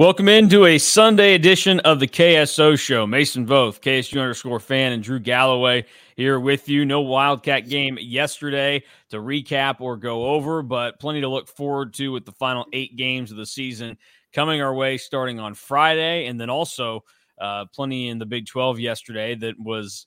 Welcome into a Sunday edition of the KSO Show. Mason Voth, KSU underscore fan, and Drew Galloway here with you. No Wildcat game yesterday to recap or go over, but plenty to look forward to with the final eight games of the season coming our way starting on Friday. And then also uh, plenty in the Big 12 yesterday that was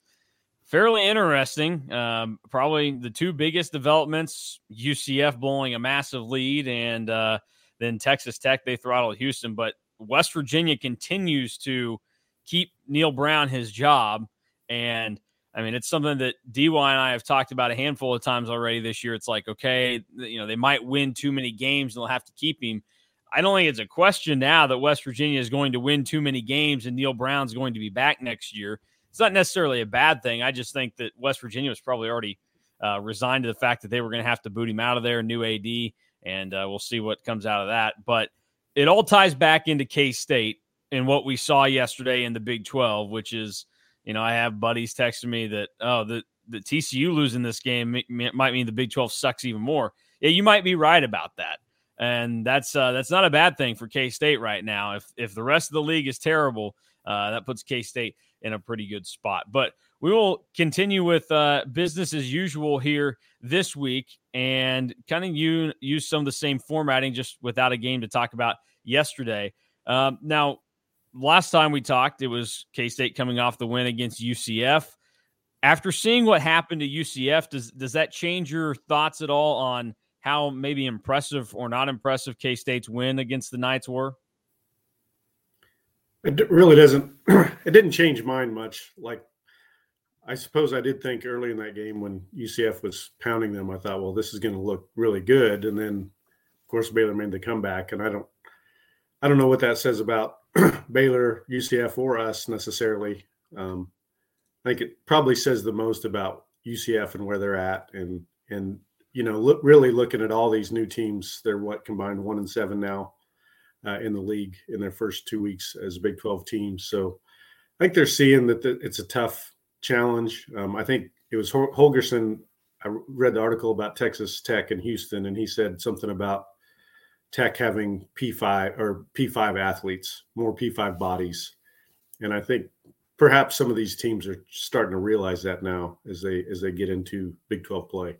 fairly interesting. Um, probably the two biggest developments UCF blowing a massive lead and uh, then Texas Tech, they throttled Houston. But West Virginia continues to keep Neal Brown his job. And I mean, it's something that DY and I have talked about a handful of times already this year. It's like, okay, you know, they might win too many games and they'll have to keep him. I don't think it's a question now that West Virginia is going to win too many games and Neal Brown's going to be back next year. It's not necessarily a bad thing. I just think that West Virginia was probably already uh, resigned to the fact that they were going to have to boot him out of there, new AD, and uh, we'll see what comes out of that. But it all ties back into K State and what we saw yesterday in the Big 12, which is, you know, I have buddies texting me that, oh, the, the TCU losing this game might mean the Big 12 sucks even more. Yeah, you might be right about that. And that's uh, that's not a bad thing for K State right now. If if the rest of the league is terrible, uh, that puts K State in a pretty good spot. But we will continue with uh, business as usual here this week and kind of use, some of the same formatting just without a game to talk about yesterday. Um, now, last time we talked, it was K State coming off the win against UCF. After seeing what happened to UCF, does does that change your thoughts at all on how maybe impressive or not impressive K State's win against the Knights were? It really doesn't. It didn't change mine much. Like I suppose I did think early in that game when UCF was pounding them, I thought, well, this is going to look really good. And then, of course, Baylor made the comeback, and I don't, I don't know what that says about Baylor, UCF, or us necessarily. Um, I think it probably says the most about UCF and where they're at, and and you know, look really looking at all these new teams. They're what combined one and seven now uh, in the league in their first two weeks as a Big Twelve teams. So I think they're seeing that the, it's a tough challenge. Um, I think it was Holgorsen. I read the article about Texas Tech and Houston, and he said something about Tech having P5 or P5 athletes, more P5 bodies. And I think perhaps some of these teams are starting to realize that now as they as they get into Big 12 play.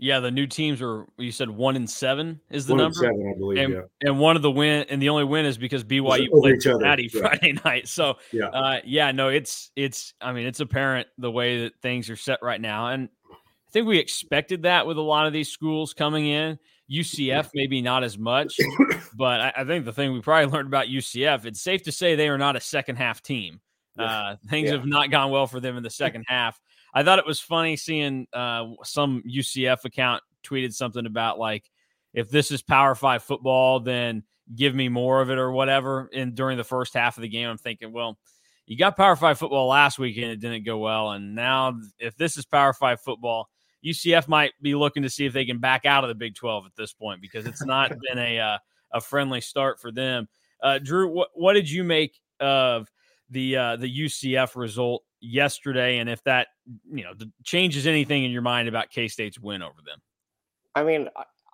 Yeah, the new teams are. You said one in seven is the one number. seven, I believe. And, yeah. and one of the win, and the only win is because BYU played Cincinnati yeah. Friday night. So yeah, uh, yeah, no, it's it's. I mean, it's apparent the way that things are set right now, and I think we expected that with a lot of these schools coming in. UCF maybe not as much, but I, I think the thing we probably learned about UCF, it's safe to say they are not a second half team. Uh, things yeah. have not gone well for them in the second half. I thought it was funny seeing uh, some UCF account tweeted something about like, if this is Power Five football, then give me more of it or whatever. And during the first half of the game, I'm thinking, well, you got Power Five football last week and it didn't go well, and now if this is Power Five football, UCF might be looking to see if they can back out of the Big 12 at this point because it's not been a uh, a friendly start for them. Uh, Drew, what what did you make of the uh, the UCF result yesterday, and if that you know changes anything in your mind about K State's win over them. I mean,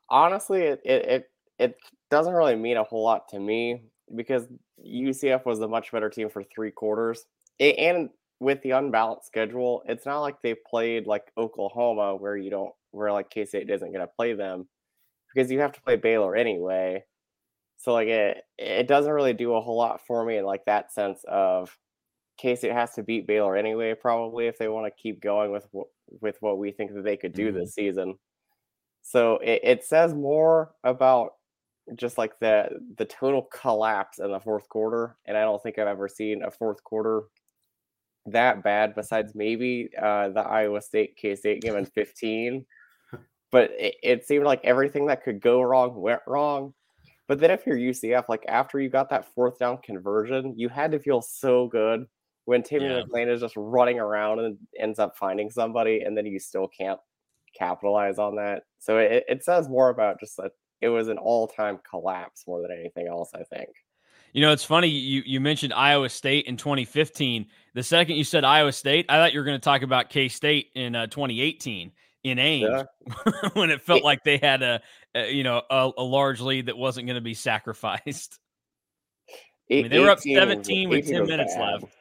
honestly, it, it it doesn't really mean a whole lot to me because UCF was a much better team for three quarters, it, and with the unbalanced schedule, it's not like they played like Oklahoma where you don't where like K State isn't going to play them because you have to play Baylor anyway. So like it it doesn't really do a whole lot for me in like that sense of K State has to beat Baylor anyway, probably if they want to keep going with with what we think that they could do mm-hmm. this season. So it, it says more about just like the the total collapse in the fourth quarter, and I don't think I've ever seen a fourth quarter that bad. Besides maybe uh, the Iowa State K State game in fifteen, but it, it seemed like everything that could go wrong went wrong. But then if you're UCF, like after you got that fourth down conversion, you had to feel so good when Timmy yeah. McClain is just running around and ends up finding somebody, and then you still can't capitalize on that. So it, it says more about just that it was an all time collapse more than anything else, I think. You know, it's funny you you mentioned Iowa State in 2015. The second you said Iowa State, I thought you were going to talk about K State in uh, 2018 in Ames yeah. when it felt like they had a, a you know a, a large lead that wasn't going to be sacrificed. I mean, they were up 17 with 10 minutes bad. left.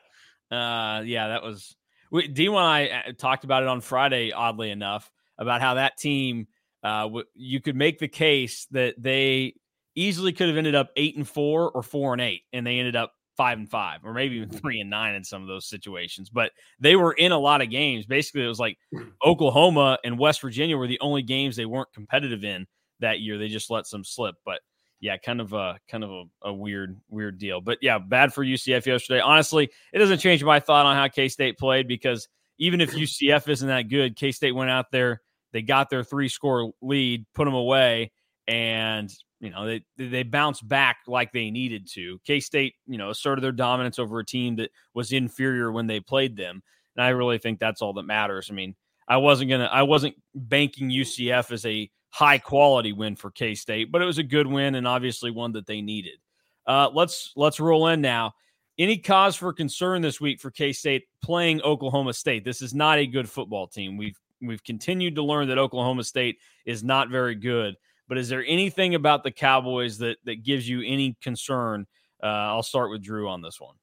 Uh, yeah, that was. We, D and I uh, talked about it on Friday, oddly enough, about how that team, uh, you could make the case that they easily could have ended up eight and four or four and eight, and they ended up five and five, or maybe even mm-hmm. three and nine in some of those situations. But they were in a lot of games. Basically, it was like Oklahoma and West Virginia were the only games they weren't competitive in that year. They just let some slip. But yeah, kind of a kind of a, a, weird, weird deal. But yeah, bad for UCF yesterday. Honestly, it doesn't change my thought on how K State played because even if UCF isn't that good, K State went out there, they got their three score lead, put them away, and you know they they bounced back like they needed to. K State, you know, asserted their dominance over a team that was inferior when they played them, and I really think that's all that matters. I mean, I wasn't gonna, I wasn't banking UCF as a high quality win for K State, but it was a good win and obviously one that they needed. Uh, let's let's roll in now. Any cause for concern this week for K State playing Oklahoma State? This is not a good football team. We've we've continued to learn that Oklahoma State is not very good. But is there anything about the Cowboys that that gives you any concern? Uh, I'll start with Drew on this one.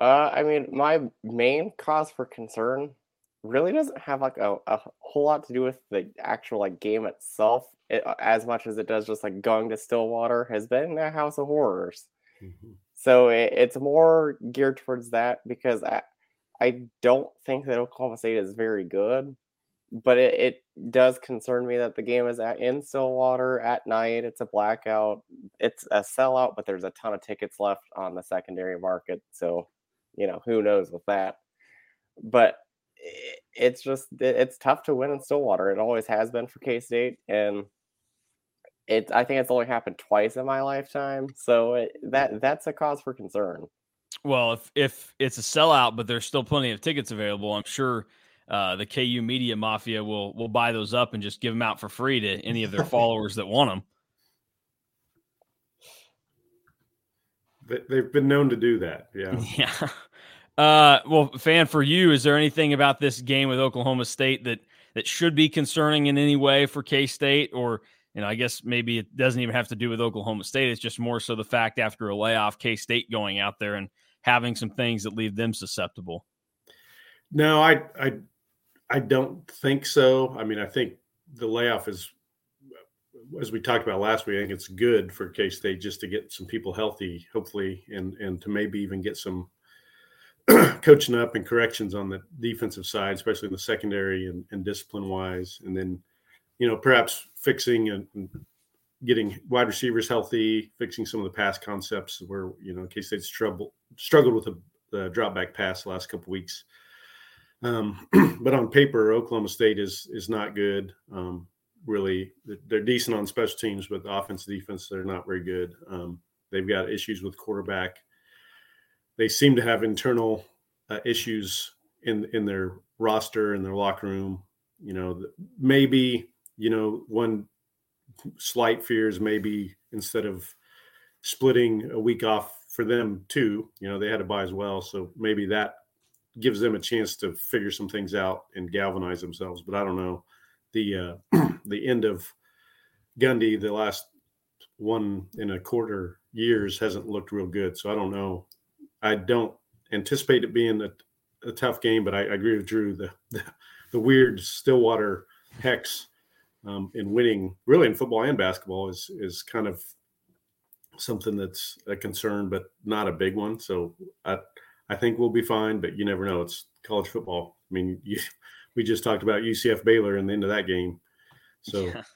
Uh, I mean, my main cause for concern really doesn't have like a, a whole lot to do with the actual like game itself it, uh, as much as it does just like going to Stillwater has been a house of horrors. Mm-hmm. So it, it's more geared towards that because I I don't think that Oklahoma State is very good, but it, it does concern me that the game is at in Stillwater at night. It's a blackout. It's a sellout, but there's a ton of tickets left on the secondary market. So, you know, who knows with that. But it's just it's tough to win in Stillwater. It always has been for K State, and it I think it's only happened twice in my lifetime. So it, that that's a cause for concern. Well, if if it's a sellout, but there's still plenty of tickets available, I'm sure uh, the KU Media Mafia will will buy those up and just give them out for free to any of their followers that want them. They've been known to do that. Yeah. Yeah. Uh, well, fan for you, is there anything about this game with Oklahoma State that that should be concerning in any way for K State, or you know, I guess maybe it doesn't even have to do with Oklahoma State. It's just more so the fact after a layoff, K State going out there and having some things that leave them susceptible. No, I I I don't think so. I mean, I think the layoff is, as we talked about last week. I think it's good for K State just to get some people healthy, hopefully, and and to maybe even get some coaching up and corrections on the defensive side, especially in the secondary and, and discipline wise, and then you know perhaps fixing and, and, getting wide receivers healthy, fixing some of the pass concepts where you know in case they'd struggled struggled with the, the drop back pass the last couple weeks. Um, but on paper, Oklahoma State is is not good. Um, really, they're decent on special teams, but the offense defense they're not very good. Um, they've got issues with quarterback they seem to have internal uh, issues in in their roster and their locker room. You know, maybe you know one slight fears maybe instead of splitting a week off for them too. You know, they had to buy as well, so maybe that gives them a chance to figure some things out and galvanize themselves. But I don't know. The uh, the end of Gundy, the last one in a quarter years hasn't looked real good. So I don't know I don't anticipate it being a, a tough game, but I, I, agree with Drew. The, the, the weird Stillwater hex um, in winning, really in football and basketball, is is kind of something that's a concern, but not a big one. So I I think we'll be fine, but you never know. It's college football. I mean, you, we just talked about UCF Baylor and the end of that game. So. Yeah.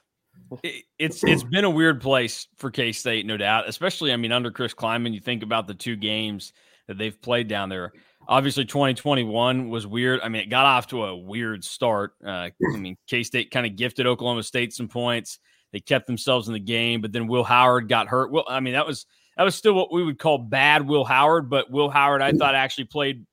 It, it's it's been a weird place for K State, no doubt. Especially, I mean, under Chris Klieman, you think about the two games that they've played down there. Obviously, 2021 was weird. I mean, it got off to a weird start. Uh, I mean, K State kind of gifted Oklahoma State some points. They kept themselves in the game, but then Will Howard got hurt. Well, I mean, that was that was still what we would call bad Will Howard, but Will Howard, I thought, actually played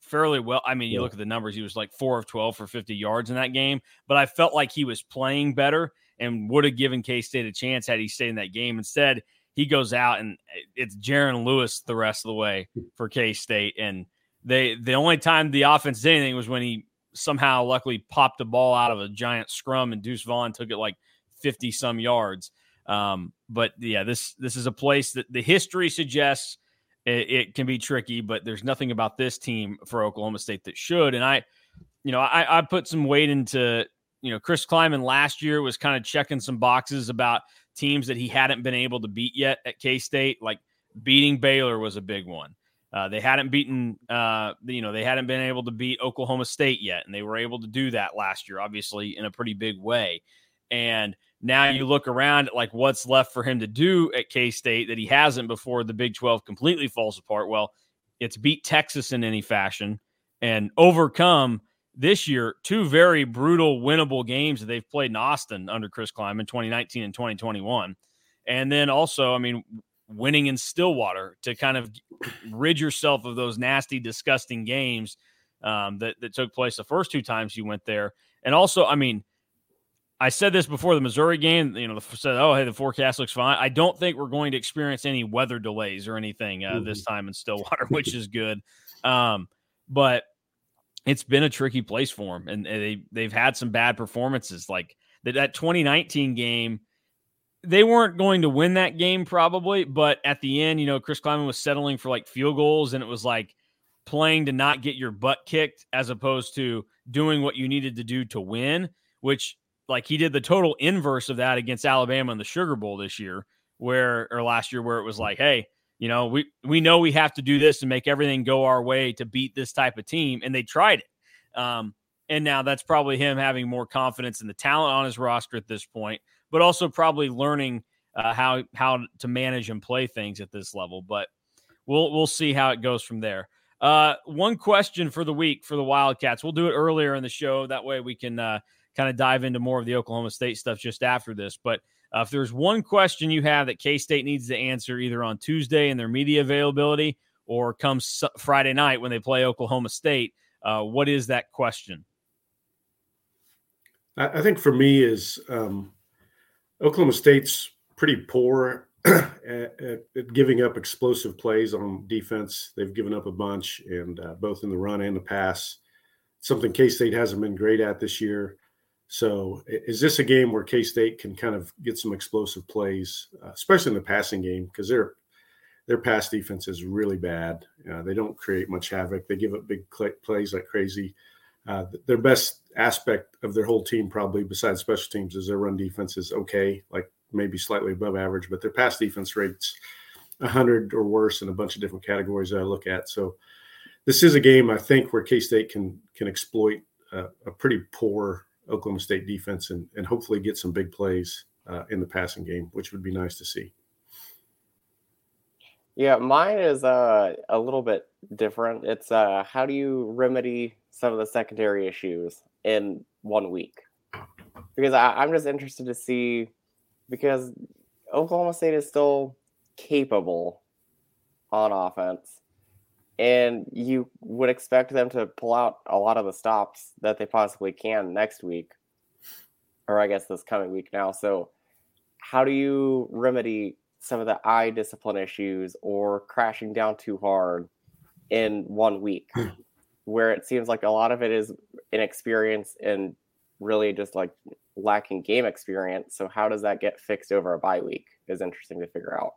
fairly well. I mean, you look at the numbers; he was like four of twelve for fifty yards in that game. But I felt like he was playing better and would have given K State a chance had he stayed in that game. Instead, he goes out and it's Jaren Lewis the rest of the way for K State. And they the only time the offense did anything was when he somehow luckily popped the ball out of a giant scrum and Deuce Vaughn took it like 50 some yards. Um, but yeah, this this is a place that the history suggests it, it, can be tricky, but there's nothing about this team for Oklahoma State that should. And I, you know, I, I put some weight into, you know, Chris Klieman last year was kind of checking some boxes about teams that he hadn't been able to beat yet at K State. Like beating Baylor was a big one. Uh, they hadn't beaten, uh, you know, they hadn't been able to beat Oklahoma State yet, and they were able to do that last year, obviously in a pretty big way. And now you look around at like what's left for him to do at K State that he hasn't before the Big 12 completely falls apart. Well, it's beat Texas in any fashion and overcome this year two very brutal, winnable games that they've played in Austin under Chris Klieman 2019 and 2021. And then also, I mean, winning in Stillwater to kind of rid yourself of those nasty, disgusting games um, that, that took place the first two times you went there. And also, I mean, I said this before the Missouri game. You know, said, "Oh, hey, the forecast looks fine." I don't think we're going to experience any weather delays or anything uh, this time in Stillwater, which is good. Um, but it's been a tricky place for them, and, they they've had some bad performances. Like that, that 2019 game, they weren't going to win that game probably, but at the end, you know, Chris Klieman was settling for like field goals, and it was like playing to not get your butt kicked as opposed to doing what you needed to do to win, which like he did the total inverse of that against Alabama in the Sugar Bowl this year, where or last year, where it was like, hey, you know, we we know we have to do this and make everything go our way to beat this type of team, and they tried it. Um, and now that's probably him having more confidence in the talent on his roster at this point, but also probably learning uh, how how to manage and play things at this level. But we'll we'll see how it goes from there. Uh, one question for the week for the Wildcats. We'll do it earlier in the show. That way we can uh, kind of dive into more of the Oklahoma State stuff just after this. But uh, if there's one question you have that K State needs to answer either on Tuesday in their media availability or comes Friday night when they play Oklahoma State, uh, what is that question? I think for me is um, Oklahoma State's pretty poor at, at, at, giving up explosive plays on defense. They've given up a bunch, and uh, both in the run and the pass. Something K State hasn't been great at this year. So, is this a game where K State can kind of get some explosive plays, uh, especially in the passing game, because their their pass defense is really bad. Uh, they don't create much havoc. They give up big plays like crazy. Uh, their best aspect of their whole team, probably besides special teams, is their run defense is okay, like maybe slightly above average, but their pass defense rates 100 or worse in a bunch of different categories that I look at. So, this is a game I think where K State can can exploit a pretty poor Oklahoma State defense and, and hopefully get some big plays uh, in the passing game, which would be nice to see. Yeah, mine is uh, a little bit different. It's uh, how do you remedy some of the secondary issues in one week? Because I, I'm just interested to see because Oklahoma State is still capable on offense and you would expect them to pull out a lot of the stops that they possibly can next week or i guess this coming week now. So how do you remedy some of the eye discipline issues or crashing down too hard in one week? Hmm. Where it seems like a lot of it is inexperience and really just like lacking game experience. So how does that get fixed over a bye week is interesting to figure out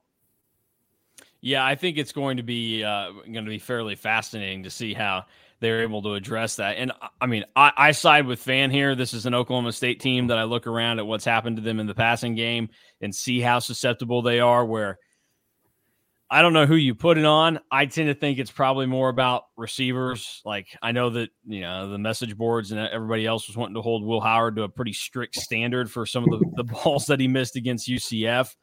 yeah, I think it's going to be uh, going to be fairly fascinating to see how they're able to address that. And uh, I mean, I, I, side with Fan here. This is an Oklahoma State team that I look around at what's happened to them in the passing game and see how susceptible they are. Where I don't know who you put it on. I tend to think it's probably more about receivers. Like I know that you know the message boards and everybody else was wanting to hold Will Howard to a pretty strict standard for some of the, the balls that he missed against UCF.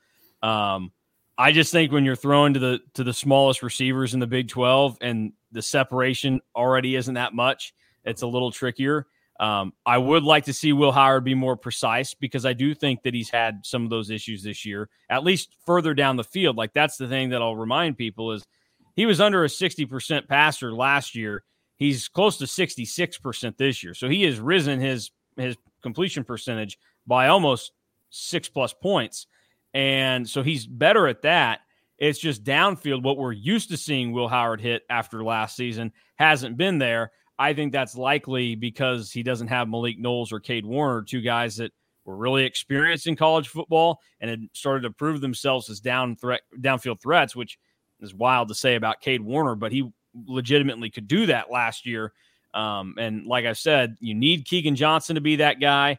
Um, I just think when you're throwing to the to the smallest receivers in the Big 12 and the separation already isn't that much, it's a little trickier. Um, I would like to see Will Howard be more precise because I do think that he's had some of those issues this year, at least further down the field. Like that's the thing that I'll remind people is he was under a 60% passer last year. He's close to 66% this year. So he has risen his his completion percentage by almost six plus points. And so he's better at that. It's just downfield. What we're used to seeing Will Howard hit after last season hasn't been there. I think that's likely because he doesn't have Malik Knowles or Cade Warner, two guys that were really experienced in college football and had started to prove themselves as down threat, downfield threats, which is wild to say about Cade Warner, but he legitimately could do that last year. Um, and like I said, you need Keagan Johnson to be that guy.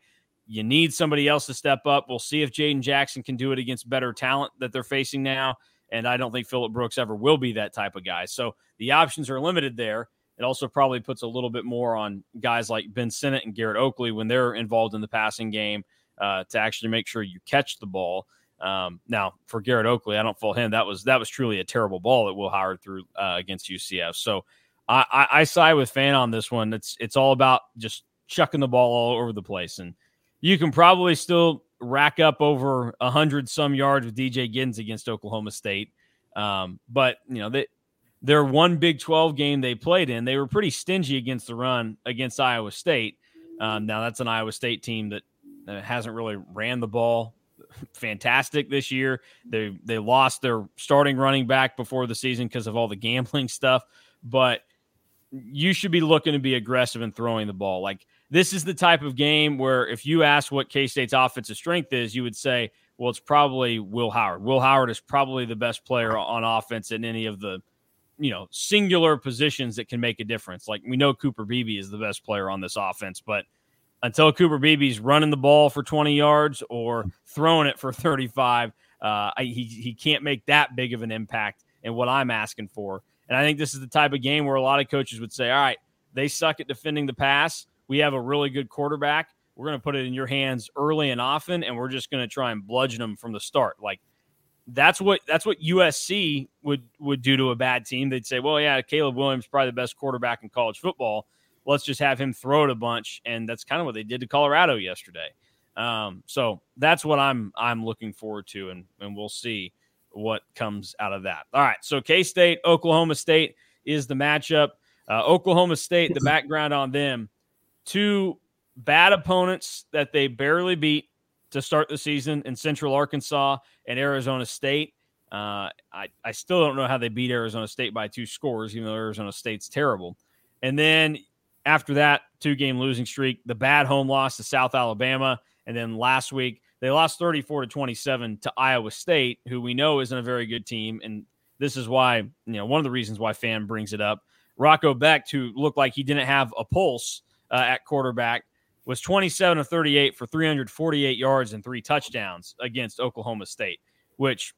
You need somebody else to step up. We'll see if Jaden Jackson can do it against better talent that they're facing now. And I don't think Phillip Brooks ever will be that type of guy. So the options are limited there. It also probably puts a little bit more on guys like Ben Sinnott and Garrett Oakley when they're involved in the passing game uh, to actually make sure you catch the ball. Um, now, for Garrett Oakley, I don't fault him. That was that was truly a terrible ball that Will Howard threw uh, against UCF. So I, I, I side with Fan on this one. It's it's all about just chucking the ball all over the place, and you can probably still rack up over a hundred some yards with DJ Giddens against Oklahoma State. Um, but you know they their one Big 12 game they played in, they were pretty stingy against the run against Iowa State. Um, now that's an Iowa State team that uh, hasn't really ran the ball fantastic this year. They they lost their starting running back before the season because of all the gambling stuff, but you should be looking to be aggressive and throwing the ball. Like this is the type of game where if you ask what K State's offensive strength is, you would say, well, it's probably Will Howard. Will Howard is probably the best player on offense in any of the you know singular positions that can make a difference. Like we know Cooper Beebe is the best player on this offense, but until Cooper Beebe's running the ball for 20 yards or throwing it for 35, uh, he, he can't make that big of an impact in what I'm asking for. And I think this is the type of game where a lot of coaches would say, all right, they suck at defending the pass. We have a really good quarterback. We're going to put it in your hands early and often, and we're just going to try and bludgeon them from the start. Like that's what that's what USC would would do to a bad team. They'd say, well, yeah, Caleb Williams probably the best quarterback in college football let's just have him throw it a bunch. And that's kind of what they did to Colorado yesterday. Um, so that's what I'm I'm looking forward to, and and we'll see what comes out of that. All right, so K State, Oklahoma State is the matchup. Uh, Oklahoma State, the background on them, two bad opponents that they barely beat to start the season in Central Arkansas and Arizona State. Uh, I, I still don't know how they beat Arizona State by two scores, even though Arizona State's terrible. And then after that two game losing streak, the bad home loss to South Alabama. And then last week, they lost 34 to 27 to Iowa State, who we know isn't a very good team. And this is why, you know, one of the reasons why fan brings it up. Rocco Becht, who looked like he didn't have a pulse uh, at quarterback, was 27 of 38 for 348 yards and three touchdowns against Oklahoma State, which,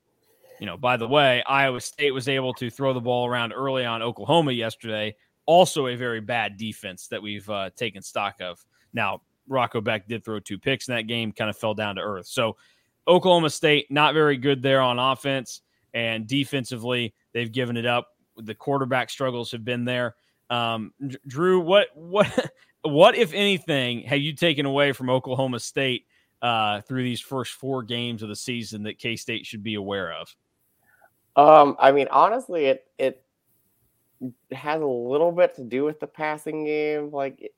you know, by the way, Iowa State was able to throw the ball around early on Oklahoma yesterday, also a very bad defense that we've uh, taken stock of. Now, Rocco Becht did throw two picks in that game, kind of fell down to earth. So, Oklahoma State not very good there on offense and defensively, they've given it up. The quarterback struggles have been there. Um, Drew, what what what if anything have you taken away from Oklahoma State uh, through these first four games of the season that K State should be aware of? Um, I mean, honestly, it it has a little bit to do with the passing game. Like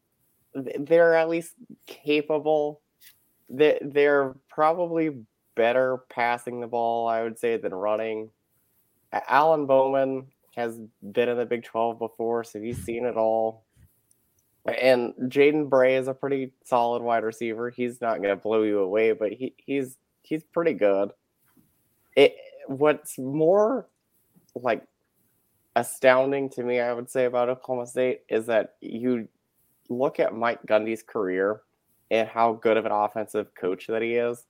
they're at least capable. They they're probably better passing the ball, I would say, than running. Alan Bowman has been in the Big 12 before, so he's seen it all. And Jaden Bray is a pretty solid wide receiver. He's not going to blow you away, but he, he's he's pretty good. It what's more like astounding to me, I would say, about Oklahoma State is that you look at Mike Gundy's career and how good of an offensive coach that he is,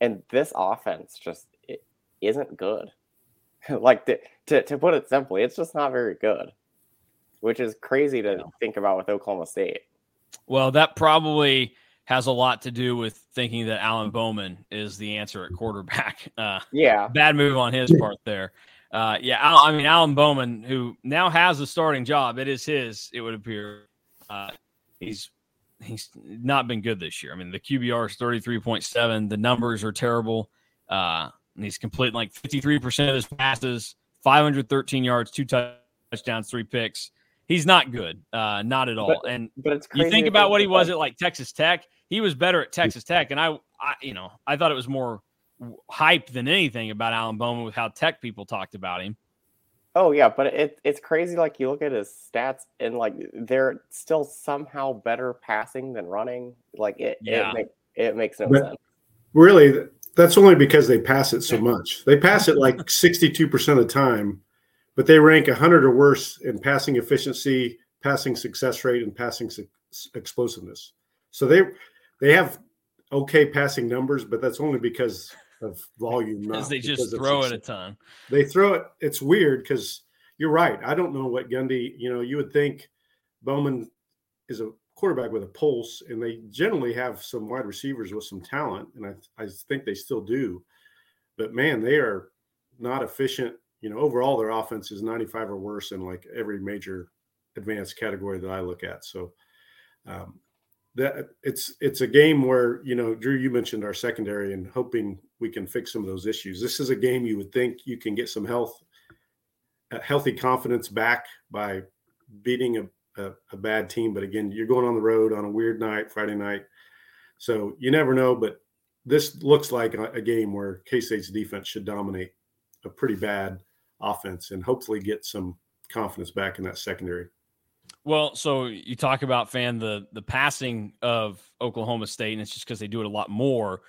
and this offense just isn't good. like to, to, to put it simply, it's just not very good, which is crazy to think about with Oklahoma State. Well, that probably has a lot to do with thinking that Alan Bowman is the answer at quarterback. Uh, yeah, bad move on his part there. Uh, yeah, I mean Alan Bowman, who now has a starting job, it is his. It would appear. Uh, he's he's not been good this year. I mean, the QBR is thirty three point seven. The numbers are terrible. Uh, he's completing like fifty three percent of his passes, five hundred thirteen yards, two touchdowns, three picks. He's not good, uh, not at all. But, and but it's you think about what he was at like Texas Tech. He was better at Texas Tech, and I, I, you know, I thought it was more hype than anything about Alan Bowman with how tech people talked about him. Oh yeah, but it, it's crazy. Like you look at his stats, and like they're still somehow better passing than running. Like it, yeah. it, make, it makes no but sense. Really, that's only because they pass it so much. They pass it like sixty-two percent of the time, but they rank 100 or worse in passing efficiency, passing success rate, and passing su- explosiveness. So they they have okay passing numbers, but that's only because of volume. Because they just throw it a ton. They throw it. It's weird because you're right. I don't know what Gundy. You know, you would think Bowman is a quarterback with a pulse, and they generally have some wide receivers with some talent, and I I think they still do. But man, they are not efficient. You know, overall their offense is 95 or worse in like every major advanced category that I look at. So um, that it's it's a game where you know Drew, you mentioned our secondary and hoping we can fix some of those issues. This is a game you would think you can get some health, healthy confidence back by beating a, a, a bad team. But again, you're going on the road on a weird night, Friday night, so you never know. But this looks like a game where K State's defense should dominate a pretty bad offense and hopefully get some confidence back in that secondary. Well, so you talk about fan the the passing of Oklahoma State, and it's just because they do it a lot more.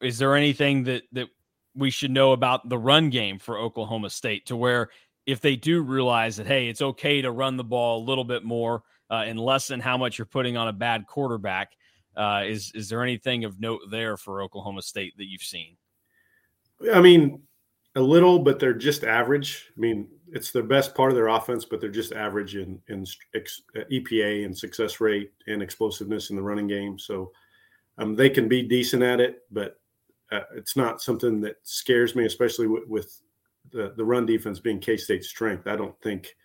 Is there anything that that we should know about the run game for Oklahoma State to where if they do realize that hey, it's okay to run the ball a little bit more uh, and lessen how much you're putting on a bad quarterback? Uh, is is there anything of note there for Oklahoma State that you've seen? I mean, a little, but they're just average. I mean, it's the best part of their offense, but they're just average in in EPA and success rate and explosiveness in the running game. So um, they can be decent at it, but uh, it's not something that scares me, especially with, with the the run defense being K State's strength. I don't think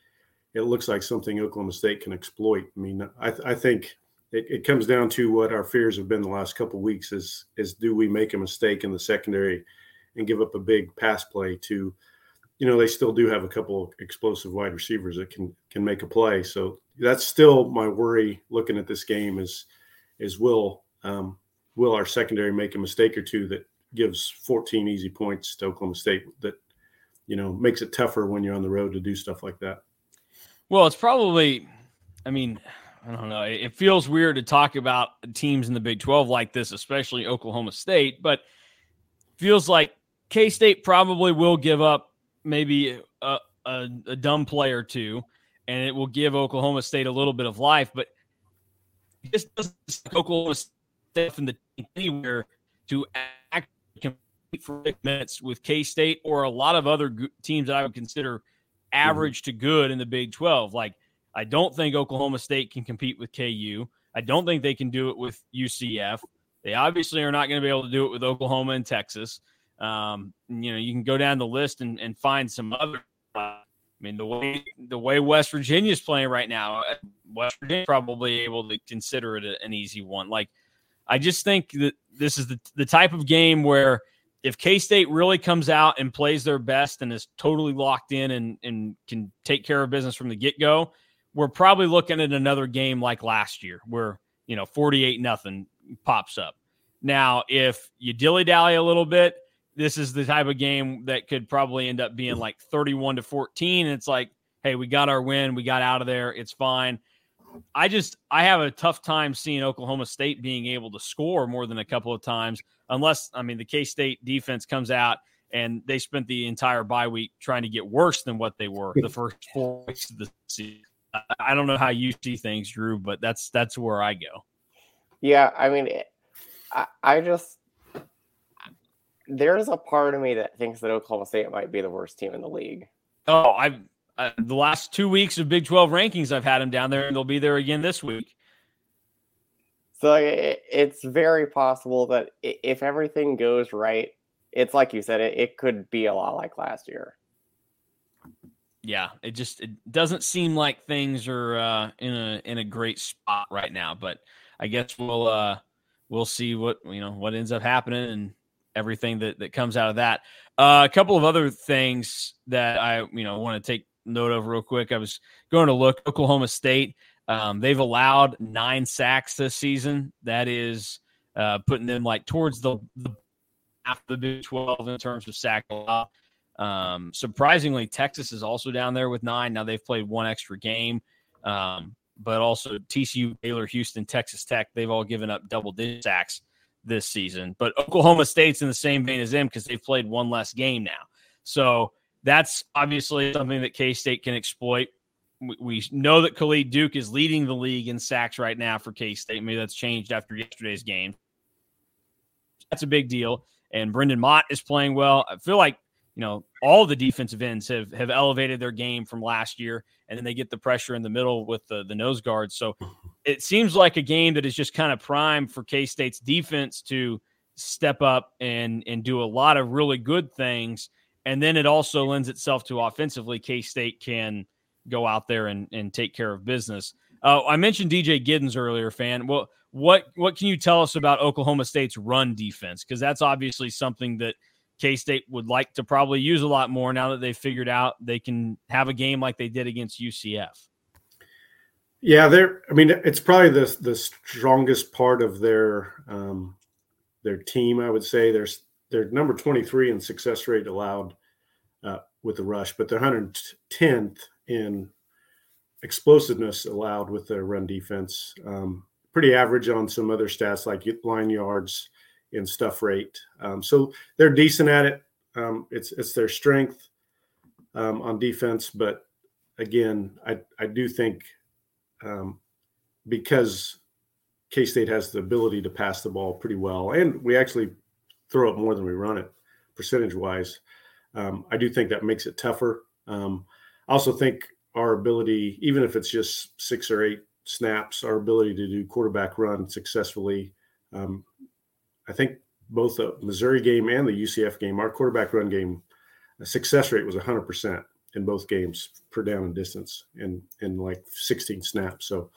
it looks like something Oklahoma State can exploit. I mean, I, I think it, it, comes down to what our fears have been the last couple weeks: is is do we make a mistake in the secondary and give up a big pass play to you know they still do have a couple explosive wide receivers that can can make a play. So that's still my worry looking at this game is is will um, will our secondary make a mistake or two that gives 14 easy points to Oklahoma State that you know makes it tougher when you're on the road to do stuff like that. Well, it's probably I mean I don't know. It feels weird to talk about teams in the Big 12 like this, especially Oklahoma State, but feels like K State probably will give up maybe a, a, a dumb play or two, and it will give Oklahoma State a little bit of life. But this doesn't Oklahoma State from the anywhere to compete for minutes with K State or a lot of other teams that I would consider average mm-hmm. to good in the Big 12. Like, I don't think Oklahoma State can compete with KU. I don't think they can do it with UCF. They obviously are not going to be able to do it with Oklahoma and Texas. Um, you know, you can go down the list and, and find some other. I mean, the way the way West Virginia is playing right now, uh, West Virginia probably able to consider it an easy one. Like, I just think that this is the the type of game where if K State really comes out and plays their best and is totally locked in and and can take care of business from the get go, we're probably looking at another game like last year where you know forty eight nothing pops up. Now, if you dilly dally a little bit this is the type of game that could probably end up being like 31 to 14. And it's like, hey, we got our win. We got out of there. It's fine. I just I have a tough time seeing Oklahoma State being able to score more than a couple of times, unless I mean the K State defense comes out and they spent the entire bye week trying to get worse than what they were the first four weeks of the season. I don't know how you see things, Drew, but that's that's where I go. Yeah, I mean, I, I just there's a part of me that thinks that Oklahoma State might be the worst team in the league. Oh, I've uh, the last two weeks of Big 12 rankings, I've had them down there, and they'll be there again this week. So it, it's very possible that if everything goes right, it's like you said, it, it could be a lot like last year. Yeah, it just it doesn't seem like things are uh, in a in a great spot right now. But I guess we'll uh, we'll see what you know what ends up happening and everything that, that comes out of that. Uh, a couple of other things that I you know want to take note of real quick. I was going to look Oklahoma State. Um, they've allowed nine sacks this season. That is uh, putting them like towards the, the half the Big Twelve in terms of sack allowed. Um, surprisingly, Texas is also down there with nine. Now they've played one extra game, um, but also TCU, Baylor, Houston, Texas Tech. They've all given up double digit sacks this season. But Oklahoma State's in the same vein as them because they've played one less game now. So that's obviously something that K State can exploit. We, know that Khalid Duke is leading the league in sacks right now for K State. Maybe that's changed after yesterday's game. That's a big deal. And Brendan Mott is playing well. I feel like you know all the defensive ends have have elevated their game from last year, and then they get the pressure in the middle with the the nose guards. So it seems like a game that is just kind of prime for K State's defense to step up and and do a lot of really good things. And then it also lends itself to offensively, K State can go out there and, and take care of business. Uh, I mentioned DJ Giddens earlier, fan. Well, what what can you tell us about Oklahoma State's run defense? Because that's obviously something that K State would like to probably use a lot more now that they've figured out they can have a game like they did against UCF. Yeah, they're. I mean, it's probably the the strongest part of their um, their team. I would say they're they're number twenty three in success rate allowed uh, with the rush, but they're hundred tenth in explosiveness allowed with their run defense. Um, pretty average on some other stats like line yards and stuff rate. Um, so they're decent at it. Um, it's it's their strength um, on defense, but again, I I do think um, because K State has the ability to pass the ball pretty well, and we actually throw it more than we run it percentage wise. Um, I do think that makes it tougher. Um, I also think our ability, even if it's just six or eight snaps, our ability to do quarterback run successfully. Um, I think both the Missouri game and the UCF game, our quarterback run game, success rate was 100% in both games per down and distance in in like 16 snaps. So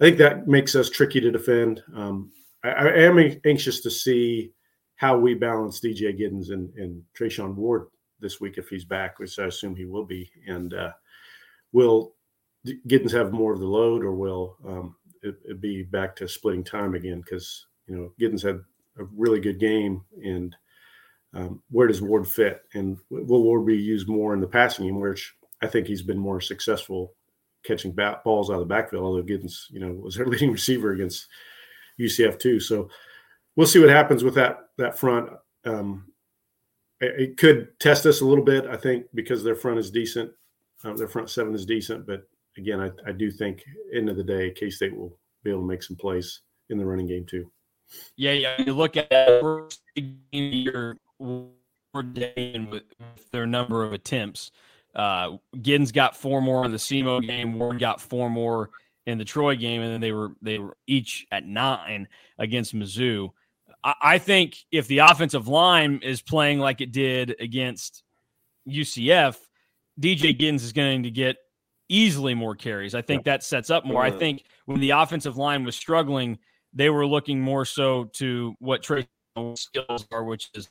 I think that makes us tricky to defend. Um, I, I, am anxious to see how we balance DJ Giddens and, and Treshaun Ward this week if he's back, which I assume he will be. And uh, will Giddens have more of the load, or will um, it, it, be back to splitting time again? Because you know Giddens had a really good game, and um, where does Ward fit? And will Ward be used more in the passing game, which I think he's been more successful catching bat, balls out of the backfield, although Giddens, you know, was their leading receiver against UCF too. So we'll see what happens with that that front. Um, it, it, could test us a little bit, I think, because their front is decent. Uh, their front seven is decent, but again, I, I do think end of the day, K State will be able to make some plays in the running game too. Yeah, yeah. You look at first year and with their number of attempts. Uh, Giddens got four more in the SEMO game. Ward got four more in the Troy game, and then they were they were each at nine against Mizzou. I, I think if the offensive line is playing like it did against UCF, DJ Giddens is going to get easily more carries. I think that sets up more. I think when the offensive line was struggling, they were looking more so to what Trey skills are, which is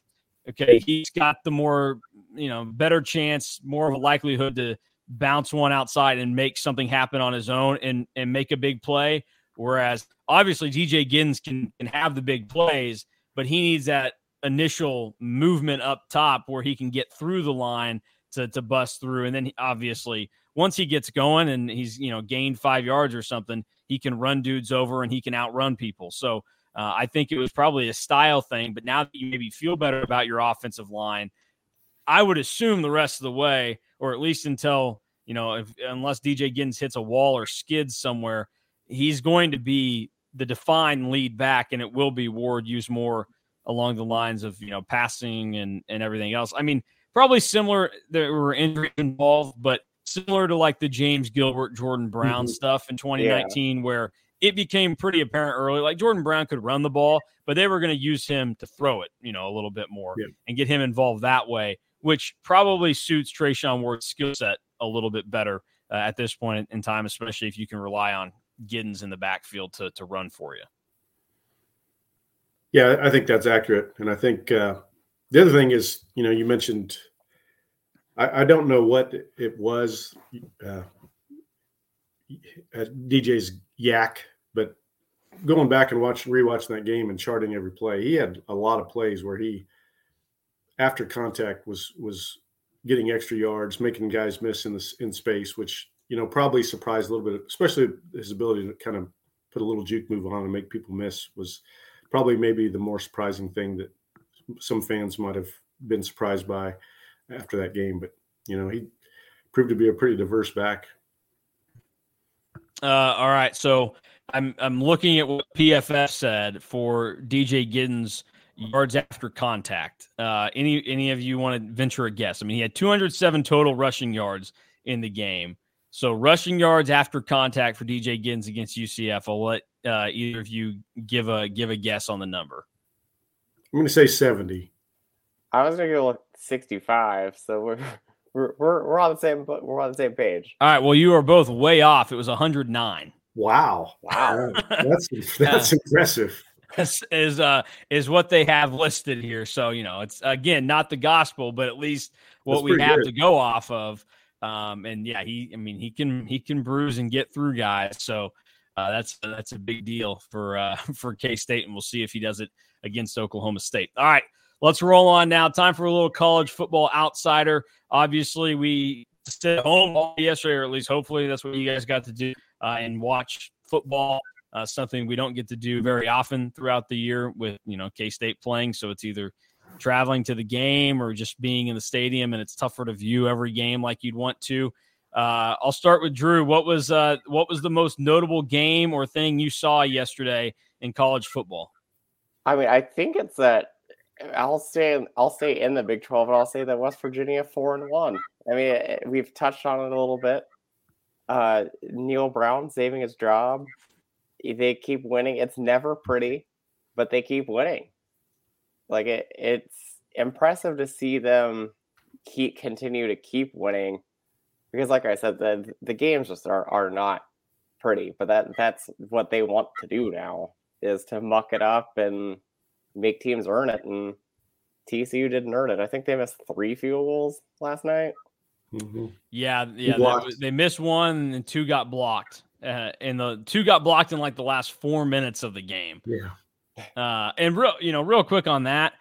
okay. He's got the more, you know, better chance, more of a likelihood to bounce one outside and make something happen on his own and and make a big play. Whereas obviously DJ Giddens can can have the big plays, but he needs that initial movement up top where he can get through the line to to bust through, and then obviously once he gets going and he's you know gained five yards or something, he can run dudes over and he can outrun people. So uh, I think it was probably a style thing. But now that you maybe feel better about your offensive line, I would assume the rest of the way, or at least until you know, if, unless DJ Giddens hits a wall or skids somewhere, he's going to be the defined lead back, and it will be Ward used more along the lines of you know passing and and everything else. I mean, probably similar. There were injuries involved, but similar to like the James Gilbert, Jordan Brown mm-hmm. stuff in 2019, yeah. where it became pretty apparent early. Like Jordan Brown could run the ball, but they were going to use him to throw it, you know, a little bit more yeah. and get him involved that way, which probably suits Treshaun Ward's skill set a little bit better uh, at this point in time, especially if you can rely on Giddens in the backfield to to run for you. Yeah, I think that's accurate, and I think uh, the other thing is, you know, you mentioned I, I don't know what it was. Uh, DJ's YAC, but going back and watching rewatching that game and charting every play, he had a lot of plays where he, after contact, was was getting extra yards, making guys miss in this in space, which you know probably surprised a little bit, especially his ability to kind of put a little juke move on and make people miss was probably maybe the more surprising thing that some fans might have been surprised by after that game. But you know, he proved to be a pretty diverse back. Uh, all right, so I'm I'm looking at what PFF said for DJ Giddens yards after contact. Uh, any any of you want to venture a guess? I mean, he had 207 total rushing yards in the game. So rushing yards after contact for DJ Giddens against UCF. I'll let uh, either of you give a give a guess on the number. I'm going to say 70. I was going to go 65. So we're we're, we're we're on the same we're on the same page. All right. Well, you are both way off. It was 109. Wow. Wow. that's that's impressive. Is, is uh is what they have listed here. So you know, it's again not the gospel, but at least what That's we have good. to go off of. Um, and yeah, he, I mean, he can he can bruise and get through guys. So uh, that's that's a big deal for uh, for K State, and we'll see if he does it against Oklahoma State. All right, let's roll on now. Time for a little college football outsider. Obviously, we stayed home all yesterday, or at least hopefully that's what you guys got to do uh, and watch football. Uh, something we don't get to do very often throughout the year with you know K State playing. So it's either traveling to the game or just being in the stadium, and it's tougher to view every game like you'd want to. Uh, I'll start with Drew. What was uh, what was the most notable game or thing you saw yesterday in college football? I mean, I think it's that I'll stay in, I'll stay in the Big 12 and I'll say that West Virginia 4 and 1. I mean, it- we've touched on it a little bit. Uh, Neal Brown saving his job. They keep winning. It's never pretty, but they keep winning. Like it, it's impressive to see them keep continue to keep winning because like I said, the the games just are, are not pretty, but that that's what they want to do now is to muck it up and make teams earn it. And TCU didn't earn it. I think they missed three field goals last night. Mhm. Yeah, yeah, they, they missed one and two got blocked. Uh, and the two got blocked in like the last four minutes of the game. Yeah. Uh, and real, you know, real quick on that,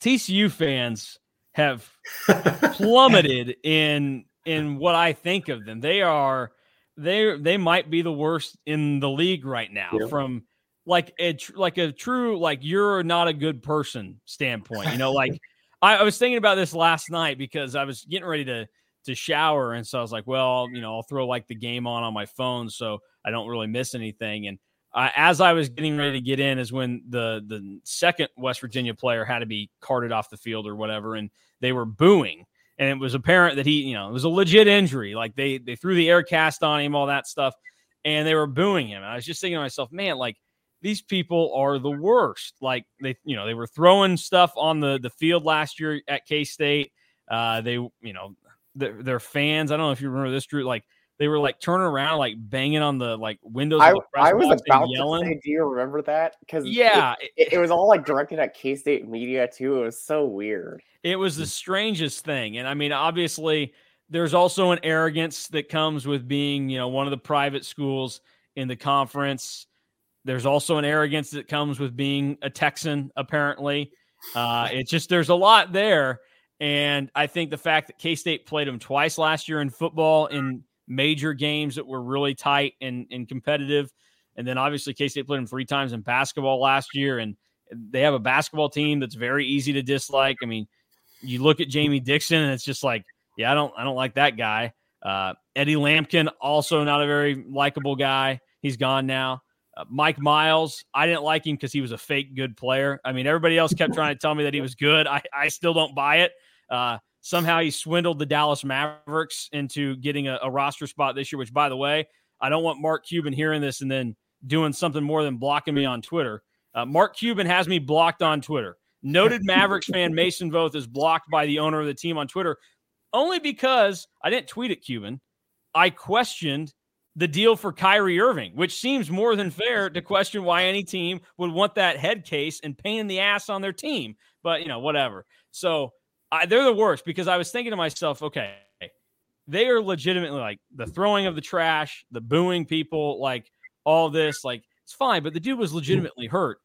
TCU fans have plummeted in in what I think of them. They are they they might be the worst in the league right now Yeah. from like a tr- like a true like you're not a good person standpoint. You know, like I, I was thinking about this last night because I was getting ready to to shower, and so I was like, well, you know, I'll throw like the game on on my phone so I don't really miss anything. And uh, as I was getting ready to get in, is when the the second West Virginia player had to be carted off the field or whatever, and they were booing. And it was apparent that he, you know, it was a legit injury. Like they they threw the air cast on him, all that stuff, and they were booing him. And I was just thinking to myself, man, like these people are the worst. Like they, you know, they were throwing stuff on the the field last year at K State. Uh, they, you know, their, their fans. I don't know if you remember this, Drew. Like they were like turning around, like banging on the like windows. I, of the press I was about to yelling. say, do you remember that? Because yeah, it, it was all like directed at K State media too. It was so weird. It was the strangest thing. And I mean, obviously, there's also an arrogance that comes with being, you know, one of the private schools in the conference. There's also an arrogance that comes with being a Texan, apparently. Uh, it's just, there's a lot there. And I think the fact that K State played them twice last year in football in major games that were really tight and, and competitive. And then obviously, K State played them three times in basketball last year. And they have a basketball team that's very easy to dislike. I mean, you look at Jamie Dixon and it's just like, yeah, I don't, I don't like that guy. Uh, Eddie Lampkin, also not a very likable guy. He's gone now. Uh, Mike Miles, I didn't like him because he was a fake good player. I mean, everybody else kept trying to tell me that he was good. I, I still don't buy it. Uh, somehow he swindled the Dallas Mavericks into getting a, a roster spot this year, which, by the way, I don't want Mark Cuban hearing this and then doing something more than blocking me on Twitter. Uh, Mark Cuban has me blocked on Twitter. Noted Mavericks fan Mason Voth is blocked by the owner of the team on Twitter only because I didn't tweet at Cuban. I questioned the deal for Kyrie Irving, which seems more than fair to question why any team would want that head case and pain in the ass on their team. But, you know, whatever. So I, they're the worst because I was thinking to myself, okay, they are legitimately like the throwing of the trash, the booing people, like all this, like it's fine. But the dude was hmm. legitimately hurt.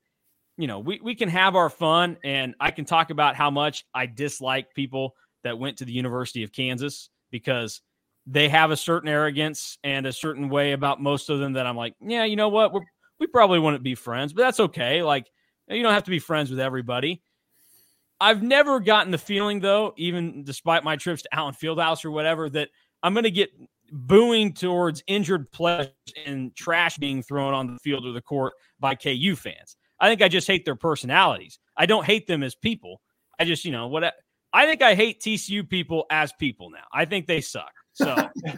You know, we, we can have our fun and I can talk about how much I dislike people that went to the University of Kansas because they have a certain arrogance and a certain way about most of them that I'm like, yeah, you know what? We're, we probably wouldn't be friends, but that's okay. Like, you don't have to be friends with everybody. I've never gotten the feeling though, even despite my trips to Allen Fieldhouse or whatever, that I'm going to get booing towards injured players and trash being thrown on the field or the court by KU fans. I think I just hate their personalities. I don't hate them as people. I just, you know, what I think I hate TCU people as people now. I think they suck. So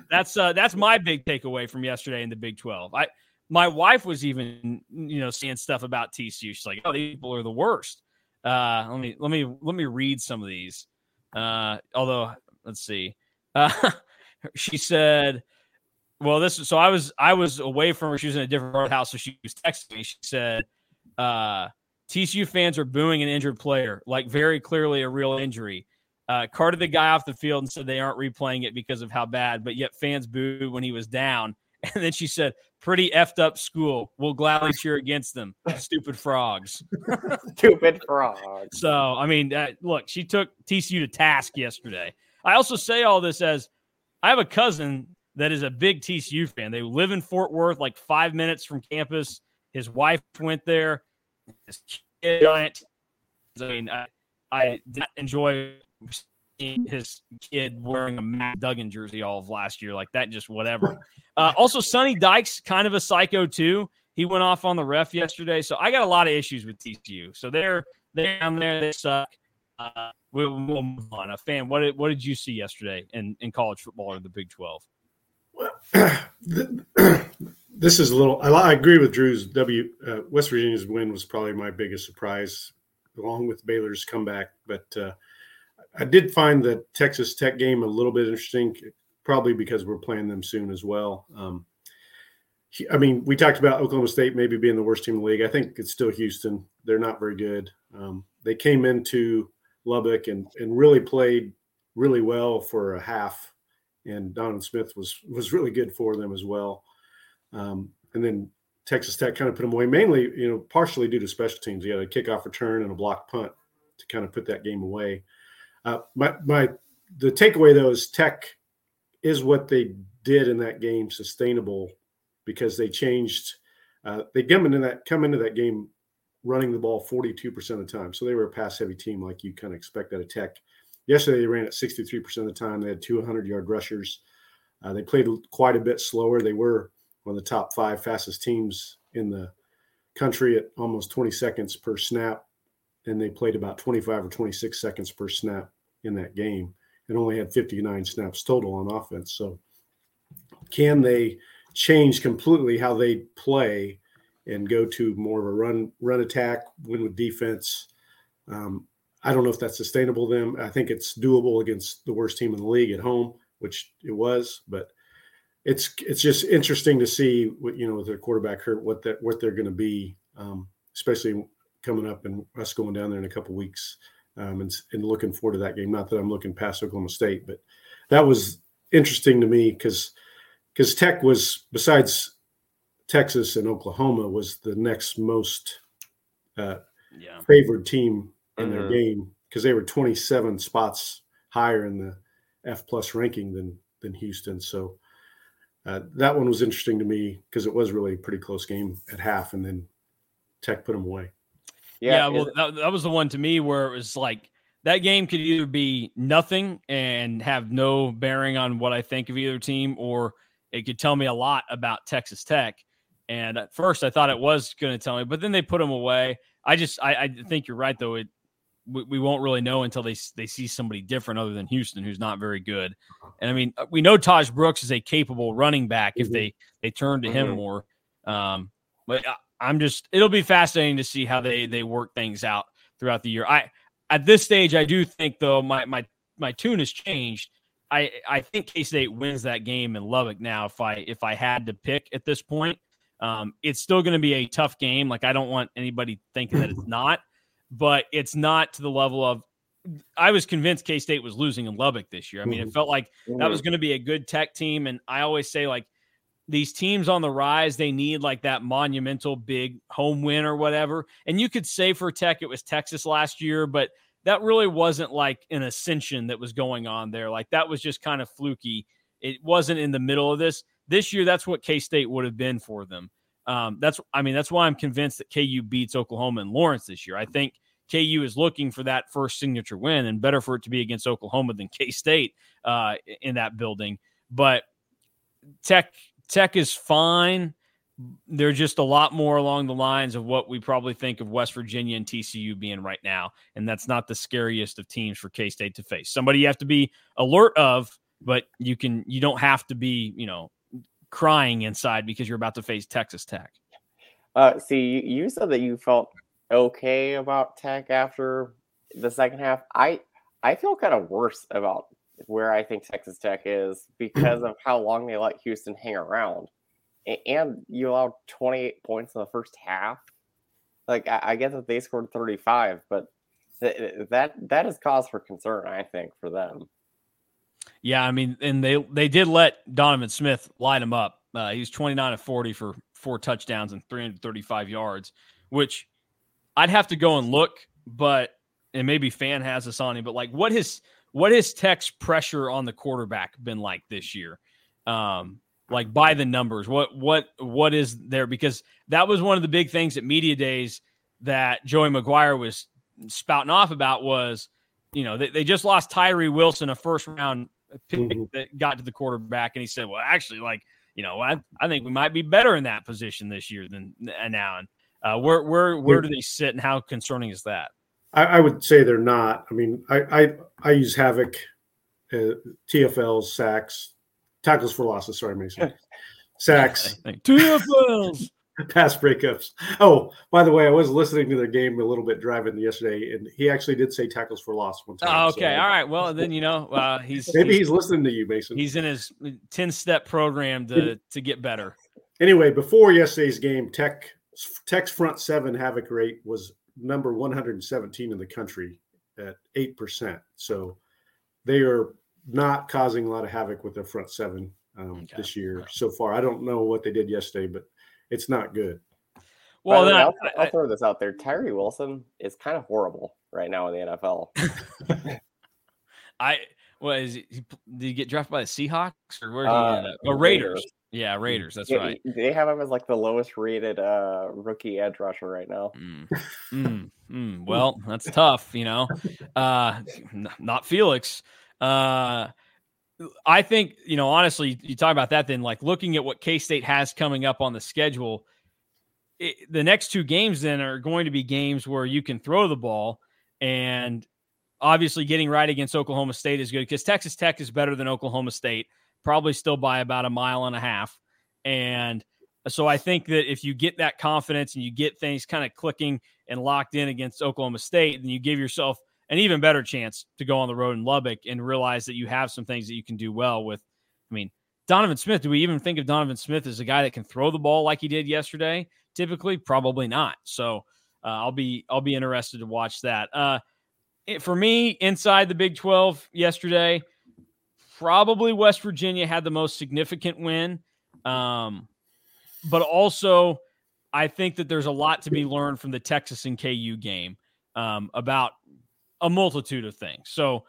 that's uh that's my big takeaway from yesterday in the Big 12. I my wife was even, you know, seeing stuff about TCU. She's like, "Oh, these people are the worst." Uh, let me let me let me read some of these. Uh, although let's see. Uh, she said, "Well, this so I was I was away from her. She was in a different house, so she was texting me. She said, uh, TCU fans are booing an injured player, like very clearly a real injury. Uh, carted the guy off the field and said they aren't replaying it because of how bad, but yet fans booed when he was down. And then she said, pretty effed up school. We'll gladly cheer against them. Stupid frogs. Stupid frogs. So, I mean, uh, look, she took TCU to task yesterday. I also say all this as I have a cousin that is a big TCU fan. They live in Fort Worth, like five minutes from campus. His wife went there. His kid, giant. I mean, I, I enjoy his kid wearing a Max Duggan jersey all of last year. Like that, just whatever. Uh, also, Sonny Dykes, kind of a psycho too. He went off on the ref yesterday. So I got a lot of issues with TCU. So they're they're down there. They suck. Uh, we'll, we'll, move on. A fan, what did what did you see yesterday in, in college football or the Big Twelve? Well, this is a little. I, I agree with Drew's. W uh, West Virginia's win was probably my biggest surprise, along with Baylor's comeback. But uh, I did find the Texas Tech game a little bit interesting, probably because we're playing them soon as well. Um, I mean, we talked about Oklahoma State maybe being the worst team in the league. I think it's still Houston. They're not very good. Um, they came into Lubbock and and really played really well for a half, and Donovan Smith was was really good for them as well. Um, and then Texas Tech kind of put them away, mainly you know partially due to special teams. He had a kickoff return and a blocked punt to kind of put that game away. Uh, my my the takeaway though is Tech is what they did in that game sustainable because they changed. Uh, they come into that come into that game running the ball 42% of the time. So they were a pass heavy team, like you kind of expect out of Tech. Yesterday, they ran at 63% of the time. They had 200 yard rushers. Uh, they played quite a bit slower. They were one of the top five fastest teams in the country at almost 20 seconds per snap. And they played about 25 or 26 seconds per snap in that game and only had 59 snaps total on offense. So, can they change completely how they play and go to more of a run run attack, win with defense. Um, I don't know if that's sustainable. Them, I think it's doable against the worst team in the league at home, which it was. But it's it's just interesting to see what you know with their quarterback hurt, what that what they're going to be, um, especially coming up and us going down there in a couple weeks, um, and, and looking forward to that game. Not that I'm looking past Oklahoma State, but that was interesting to me because because Tech was besides Texas and Oklahoma was the next most uh, yeah. favored team in mm-hmm. their game because they were 27 spots higher in the F plus ranking than than Houston. So uh, that one was interesting to me because it was really a pretty close game at half, and then Tech put them away. Yeah, yeah well, that, that was the one to me where it was like that game could either be nothing and have no bearing on what I think of either team, or it could tell me a lot about Texas Tech. And at first, I thought it was going to tell me, but then they put them away. I just, I, I think you're right though. It, we, we, won't really know until they they see somebody different other than Houston, who's not very good. And I mean, uh, we know Tahj Brooks is a capable running back if mm-hmm. they they turn to him mm-hmm. more. Um, but I, am just, it'll be fascinating to see how they they work things out throughout the year. I at this stage, I do think though my my my tune has changed. I I think K State wins that game in Lubbock now. If I if I had to pick at this point, um, it's still going to be a tough game. Like I don't want anybody thinking that it's not, but it's not to the level of. I was convinced K State was losing in Lubbock this year. I mean, it mm-hmm. felt like that was mm-hmm. going to be a good Tech team, and I always say like these teams on the rise, they need like that monumental big home win or whatever. And you could say for Tech it was Texas last year, but that really wasn't like an ascension that was going on there. Like that was just kind of fluky. It wasn't in the middle of this. This year, that's what K State would have been for them. Um, that's, I mean, that's why I'm convinced that KU beats Oklahoma and Lawrence this year. I think KU is looking for that first signature win, and better for it to be against Oklahoma than K State uh, in that building. But Tech Tech is fine. They're just a lot more along the lines of what we probably think of West Virginia and TCU being right now, and that's not the scariest of teams for K State to face. Somebody you have to be alert of, but you can you don't have to be you know crying inside because you're about to face Texas Tech. Uh, see, you said that you felt okay about Tech after the second half. I I feel kind of worse about where I think Texas Tech is because of how long they let Houston hang around, and you allowed 28 points in the first half. Like I, I guess that they scored 35, but th- that that is cause for concern. I think for them. Yeah, I mean, and they they did let Donovan Smith light him up. Uh, he was 29 of 40 for four touchdowns and 335 yards, which I'd have to go and look, but and maybe fan has this on him, but like what his what has Tech's pressure on the quarterback been like this year? Um, like by the numbers, what what what is there? Because that was one of the big things at media days that Joey McGuire was spouting off about was, you know, they, they just lost Tyree Wilson, a first round pick mm-hmm. that got to the quarterback, and he said, well, actually, like you know, I, I think we might be better in that position this year than now. And uh, where where where do they sit, and how concerning is that? I, I would say they're not. I mean, I I, I use Havoc, uh, TFLs, sacks, tackles for losses. Sorry, Mason. Sacks. TFLs. pass breakups. Oh, by the way, I was listening to their game a little bit driving yesterday, and he actually did say tackles for loss one time. Oh, okay, so, all right. Well, then you know uh, he's maybe he's, he's, listening to you, Mason. He's in his ten step program to to get better. Anyway, before yesterday's game, Tech Tech's front seven havoc rate was number 117 in the country at eight percent. So they are not causing a lot of havoc with their front seven um, okay. this year so far. I don't know what they did yesterday, but it's not good. Well, then I'll, I'll, throw this out there. Tyree Wilson is kind of horrible right now in the NFL. I well, he, did he get drafted by the Seahawks or where did he uh, end up? Oh, Raiders. Yeah, Raiders. That's yeah, right. They have him as like the lowest rated uh, rookie edge rusher right now. Mm. Mm. Mm. Well, that's tough, you know. Uh, not Felix. Uh, I think, you know, honestly, you talk about that, then like looking at what K State has coming up on the schedule, it, the next two games then are going to be games where you can throw the ball. And obviously, getting right against Oklahoma State is good because Texas Tech is better than Oklahoma State, probably still by about a mile and a half. And so I think that if you get that confidence and you get things kind of clicking and locked in against Oklahoma State, then you give yourself an even better chance to go on the road in Lubbock and realize that you have some things that you can do well with. I mean, Donovan Smith, do we even think of Donovan Smith as a guy that can throw the ball like he did yesterday? Typically, probably not. So uh, I'll be I'll be interested to watch that. Uh, it, for me, inside the Big Twelve yesterday, probably West Virginia had the most significant win, um, but also I think that there's a lot to be learned from the Texas and KU game um, about a multitude of things. So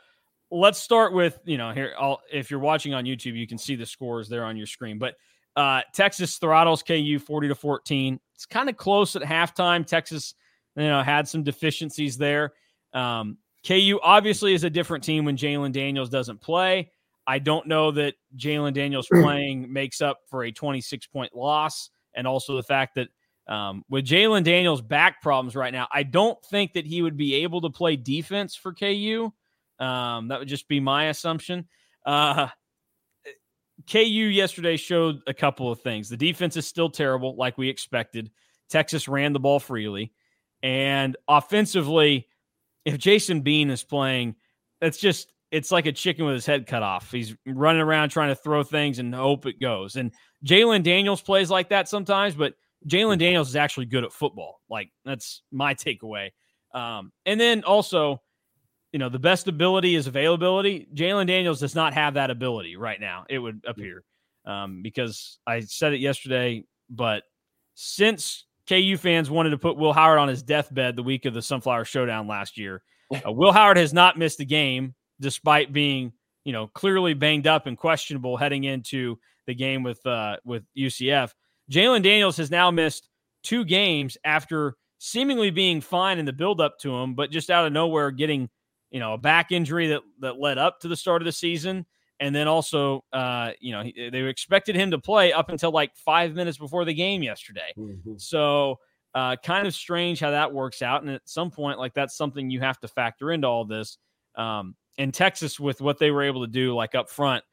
let's start with you know here. I'll, if you're watching on YouTube, you can see the scores there on your screen. But uh, Texas throttles KU 40 to 14. It's kind of close at halftime. Texas, you know, had some deficiencies there. Um, KU obviously is a different team when Jalon Daniels doesn't play. I don't know that Jalon Daniels playing makes up for a 26 point loss, and also the fact that um, with Jalon Daniels' back problems right now, I don't think that he would be able to play defense for KU. Um, that would just be my assumption. Uh, KU yesterday showed a couple of things. The defense is still terrible, like we expected. Texas ran the ball freely. And offensively, if Jason Bean is playing, that's just it's like a chicken with his head cut off. He's running around trying to throw things and hope it goes. And Jalon Daniels plays like that sometimes, but Jalon Daniels is actually good at football. Like that's my takeaway. Um, and then also, you know, the best ability is availability. Jalon Daniels does not have that ability right now. It would appear um, because I said it yesterday, but since KU fans wanted to put Will Howard on his deathbed the week of the Sunflower Showdown last year, uh, Will Howard has not missed a game despite being, you know, clearly banged up and questionable heading into the game with uh, with UCF. Jalon Daniels has now missed two games after seemingly being fine in the build up to him, but just out of nowhere getting, you know, a back injury that that led up to the start of the season. And then also, uh, you know, they expected him to play up until like five minutes before the game yesterday. Mm-hmm. So, uh, kind of strange how that works out. And at some point, like that's something you have to factor into all this. Um, and Texas, with what they were able to do, like up front,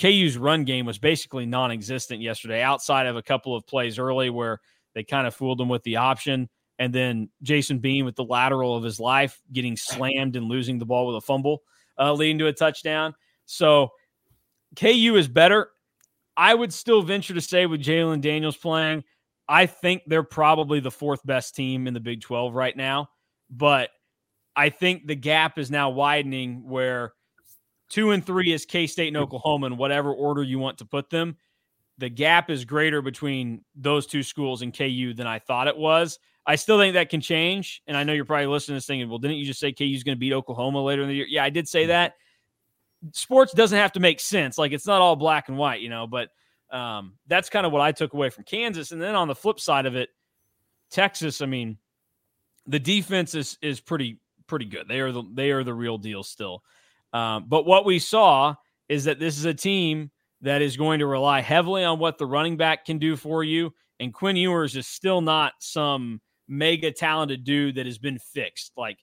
KU's run game was basically non existent yesterday, outside of a couple of plays early where they kind of fooled them with the option. And then Jason Bean with the lateral of his life getting slammed and losing the ball with a fumble, uh, leading to a touchdown. So KU is better. I would still venture to say with Jalon Daniels playing, I think they're probably the fourth best team in the Big 12 right now. But I think the gap is now widening where two and three is K State and Oklahoma in whatever order you want to put them. The gap is greater between those two schools and KU than I thought it was. I still think that can change. And I know you're probably listening to this thinking, well, didn't you just say KU is going to beat Oklahoma later in the year? Yeah, I did say that. Sports doesn't have to make sense. Like it's not all black and white, you know, but um, that's kind of what I took away from Kansas. And then on the flip side of it, Texas, I mean, the defense is is pretty pretty good. They are the they are the real deal still. Um, but what we saw is that this is a team that is going to rely heavily on what the running back can do for you. And Quinn Ewers is still not some mega talented dude that has been fixed. Like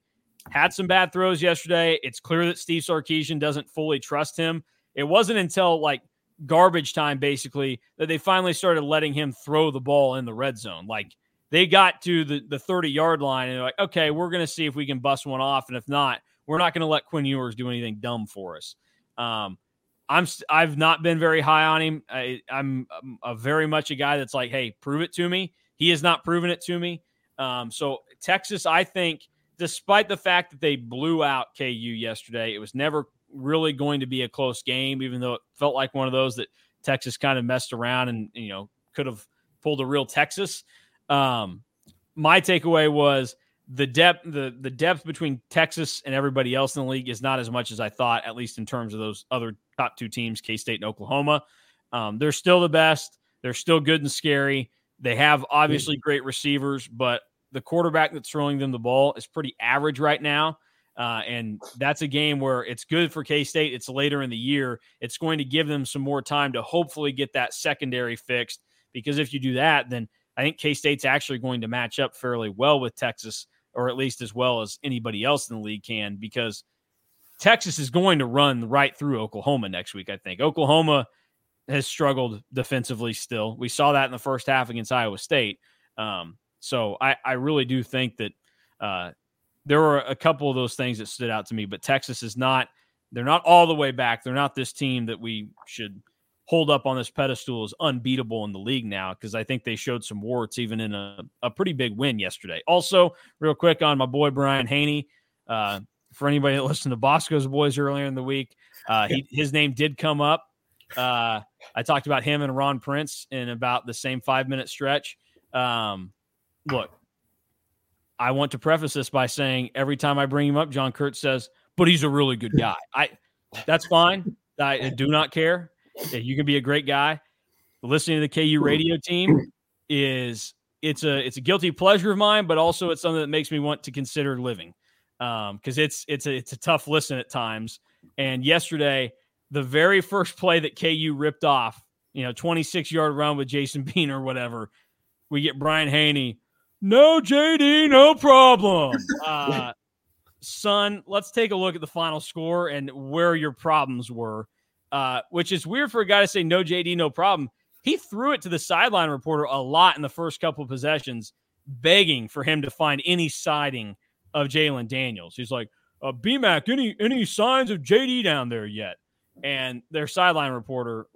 had some bad throws yesterday. It's clear that Steve Sarkisian doesn't fully trust him. It wasn't until like garbage time basically that they finally started letting him throw the ball in the red zone. Like they got to the, the 30 yard line and they're like, okay, we're going to see if we can bust one off. And if not, we're not going to let Quinn Ewers do anything dumb for us. Um, I'm I've not been very high on him. I, am a very much a guy that's like, hey, prove it to me. He has not proven it to me. Um, so Texas, I think, despite the fact that they blew out KU yesterday, it was never really going to be a close game, even though it felt like one of those that Texas kind of messed around and you know could have pulled a real Texas. Um, my takeaway was the depth the the depth between Texas and everybody else in the league is not as much as I thought, at least in terms of those other top two teams, K State and Oklahoma. Um, they're still the best. They're still good and scary. They have obviously great receivers, but the quarterback that's throwing them the ball is pretty average right now. Uh, and that's a game where it's good for K State. It's later in the year. It's going to give them some more time to hopefully get that secondary fixed. Because if you do that, then I think K State's actually going to match up fairly well with Texas, or at least as well as anybody else in the league can, because Texas is going to run right through Oklahoma next week. I think Oklahoma has struggled defensively still. We saw that in the first half against Iowa State. Um, so I, I really do think that uh, there were a couple of those things that stood out to me, but Texas is not, they're not all the way back. They're not this team that we should hold up on this pedestal is unbeatable in the league now because I think they showed some warts even in a, a pretty big win yesterday. Also, real quick on my boy Brian Hanni. Uh, for anybody that listened to Bosco's boys earlier in the week, uh, he, his name did come up. Uh, I talked about him and Ron Prince in about the same five minute stretch. Um, look, I want to preface this by saying every time I bring him up, John Kurtz says, "But he's a really good guy." I that's fine. I do not care. You can be a great guy. Listening to the KU radio team is it's a it's a guilty pleasure of mine, but also it's something that makes me want to consider living because um, it's it's a it's a tough listen at times. And yesterday, the very first play that KU ripped off, you know, 26 yard run with Jason Bean or whatever, we get Brian Hanni. No JD, no problem. Uh, son, let's take a look at the final score and where your problems were uh, which is weird for a guy to say no JD, no problem. He threw it to the sideline reporter a lot in the first couple of possessions, begging for him to find any siding of Jalon Daniels. He's like, uh, BMAC, any any signs of JD down there yet? And their sideline reporter,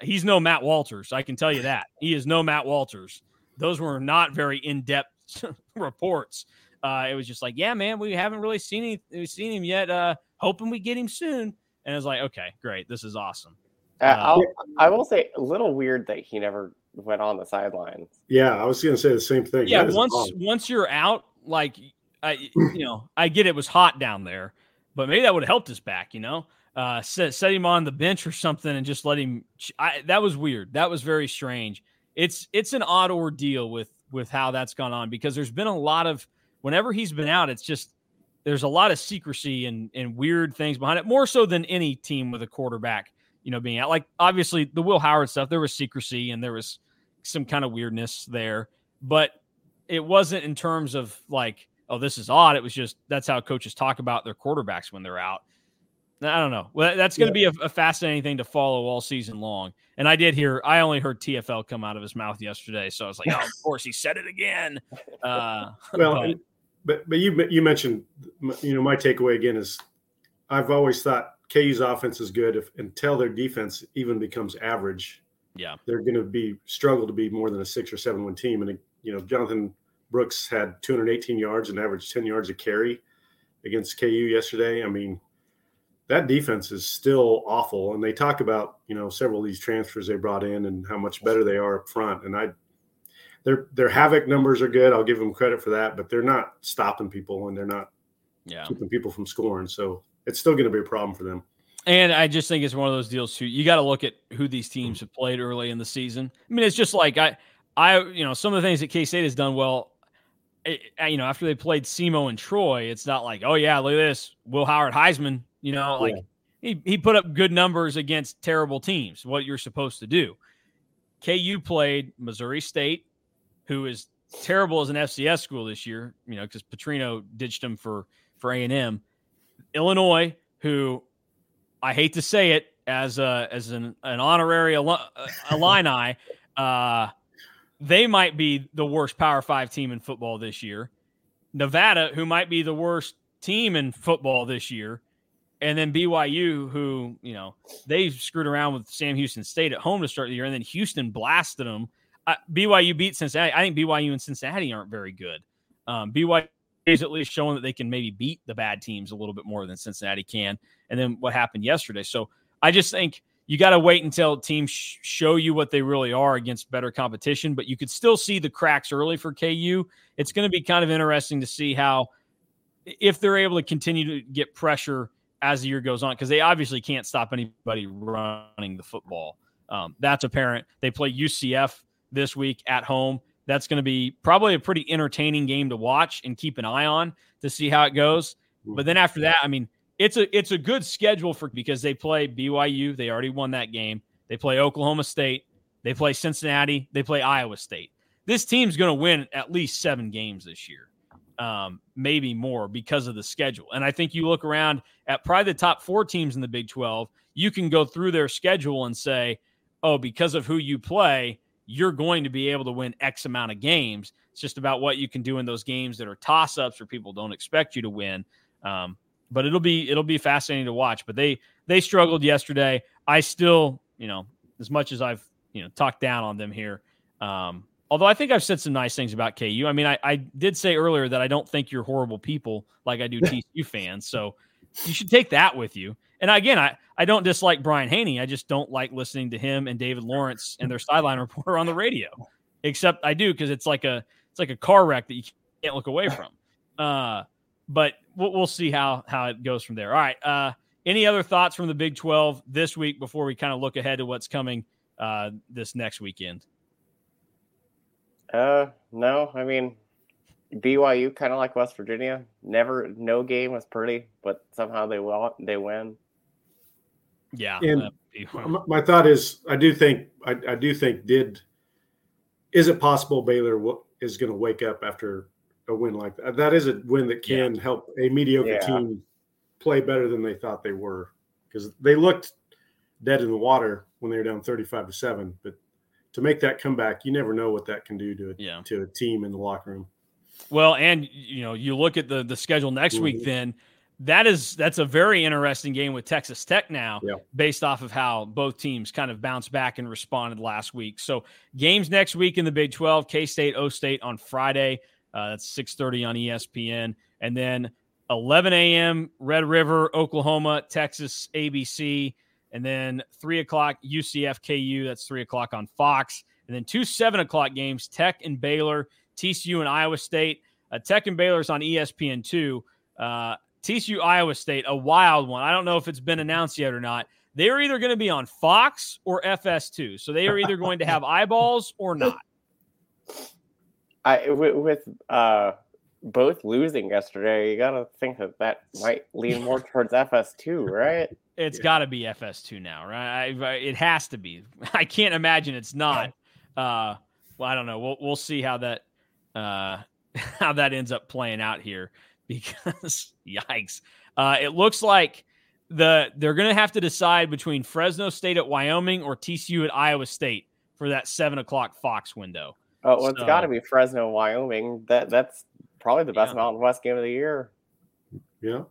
he's no Matt Walters. I can tell you that he is no Matt Walters. Those were not very in depth reports. Uh, it was just like, yeah, man, we haven't really seen seen him yet. Uh, hoping we get him soon and it's like, okay, great, this is awesome. Uh, uh I'll, I will say, a little weird that he never went on the sidelines. Yeah, I was going to say the same thing. Yeah, once once you're out, like I, you know, I get it was hot down there, but maybe that would have helped his back. You know, uh, set set him on the bench or something and just let him. I, that was weird. That was very strange. It's it's an odd ordeal with with how that's gone on because there's been a lot of whenever he's been out, it's just there's a lot of secrecy and and weird things behind it, more so than any team with a quarterback, you know, being out. Like obviously the Will Howard stuff, there was secrecy and there was some kind of weirdness there, but it wasn't in terms of like, oh, this is odd. It was just that's how coaches talk about their quarterbacks when they're out. I don't know. Well, that's going to yeah. be a, a, fascinating thing to follow all season long. And I did hear, I only heard TFL come out of his mouth yesterday, so I was like, oh, of course he said it again. Uh, well, but, but but you you mentioned, you know, my takeaway again is, I've always thought KU's offense is good if until their defense even becomes average. Yeah, they're going to be struggle to be more than a six or seven win team. And you know, Jonathan Brooks had 218 yards and averaged 10 yards a carry against KU yesterday. I mean that defense is still awful. And they talk about, you know, several of these transfers they brought in and how much better they are up front. And I, their their havoc numbers are good. I'll give them credit for that, but they're not stopping people and they're not yeah. keeping people from scoring. So it's still going to be a problem for them. And I just think it's one of those deals too. You got to look at who these teams have played early in the season. I mean, it's just like I, I, you know, some of the things that K State has done well. It, you know, after they played SEMO and Troy, it's not like, oh yeah, look at this, Will Howard Heisman you know, like yeah. he, he put up good numbers against terrible teams, what you're supposed to do. KU played Missouri State, who is terrible as an FCS school this year, you know, because Petrino ditched him for for A and M. Illinois, who I hate to say it as a as an, an honorary Illini, uh, they might be the worst Power Five team in football this year. Nevada, who might be the worst team in football this year, and then BYU, who you know they screwed around with Sam Houston State at home to start the year, and then Houston blasted them. BYU beat Cincinnati. I think BYU and Cincinnati aren't very good. Um, BYU is at least showing that they can maybe beat the bad teams a little bit more than Cincinnati can. And then what happened yesterday? So I just think you got to wait until teams sh- show you what they really are against better competition. But you could still see the cracks early for KU. It's going to be kind of interesting to see how if they're able to continue to get pressure as the year goes on because they obviously can't stop anybody running the football. Um, that's apparent. They play UCF this week at home. That's going to be probably a pretty entertaining game to watch and keep an eye on to see how it goes. But then after that, I mean, it's a it's a good schedule for because they play BYU. They already won that game. They play Oklahoma State. They play Cincinnati. They play Iowa State. This team's going to win at least seven games this year um, maybe more because of the schedule. And I think you look around at probably the top four teams in the Big 12, you can go through their schedule and say, oh, because of who you play, you're going to be able to win X amount of games. It's just about what you can do in those games that are toss ups or people don't expect you to win. Um, but it'll be it'll be fascinating to watch. But they they struggled yesterday. I still, you know, as much as I've you know talked down on them here, um, although I think I've said some nice things about KU. I mean, I, I did say earlier that I don't think you're horrible people like I do TCU fans. So you should take that with you. And again, I, I don't dislike Brian Hanni. I just don't like listening to him and David Lawrence and their sideline reporter on the radio. Except I do because it's like a it's like a car wreck that you can't look away from. Uh, but we'll, we'll see how how it goes from there. All right. Uh, any other thoughts from the Big Twelve this week before we kind of look ahead to what's coming uh, this next weekend? Uh, no. I mean, BYU kind of like West Virginia. Never, no game was pretty, but somehow they will they win. Yeah. And my thought is, I do think, I, I do think, did is it possible Baylor is going to wake up after a win like that? That is a win that can yeah. help a mediocre yeah. team play better than they thought they were because they looked dead in the water when they were down 35 to 7 but to make that comeback, you never know what that can do to a, yeah. to a team in the locker room. Well, and you know, you look at the the schedule next mm-hmm. week. Then that is that's a very interesting game with Texas Tech now, yeah. based off of how both teams kind of bounced back and responded last week. So games next week in the Big Twelve: K State, O State on Friday. Uh, that's six thirty on ESPN, and then 11 a.m. Red River, Oklahoma, Texas, ABC. And then three o'clock UCF KU. That's three o'clock on Fox. And then two seven o'clock games Tech and Baylor, TCU and Iowa State. Uh, Tech and Baylor's on ESPN two. Uh, TCU Iowa State, a wild one. I don't know if it's been announced yet or not. They are either going to be on Fox or FS2. So they are either going to have eyeballs or not. I with, uh both losing yesterday, you gotta think that that might lean more towards FS2, right? It's yeah. got to be FS2 now, right? I, it has to be. I can't imagine it's not. Uh, well, I don't know. We'll we'll see how that uh, how that ends up playing out here because yikes. Uh, it looks like the they're going to have to decide between Fresno State at Wyoming or TCU at Iowa State for that seven o'clock Fox window. Oh, well, it's got to be Fresno, Wyoming. That that's probably the best yeah. Mountain West game of the year. Yeah.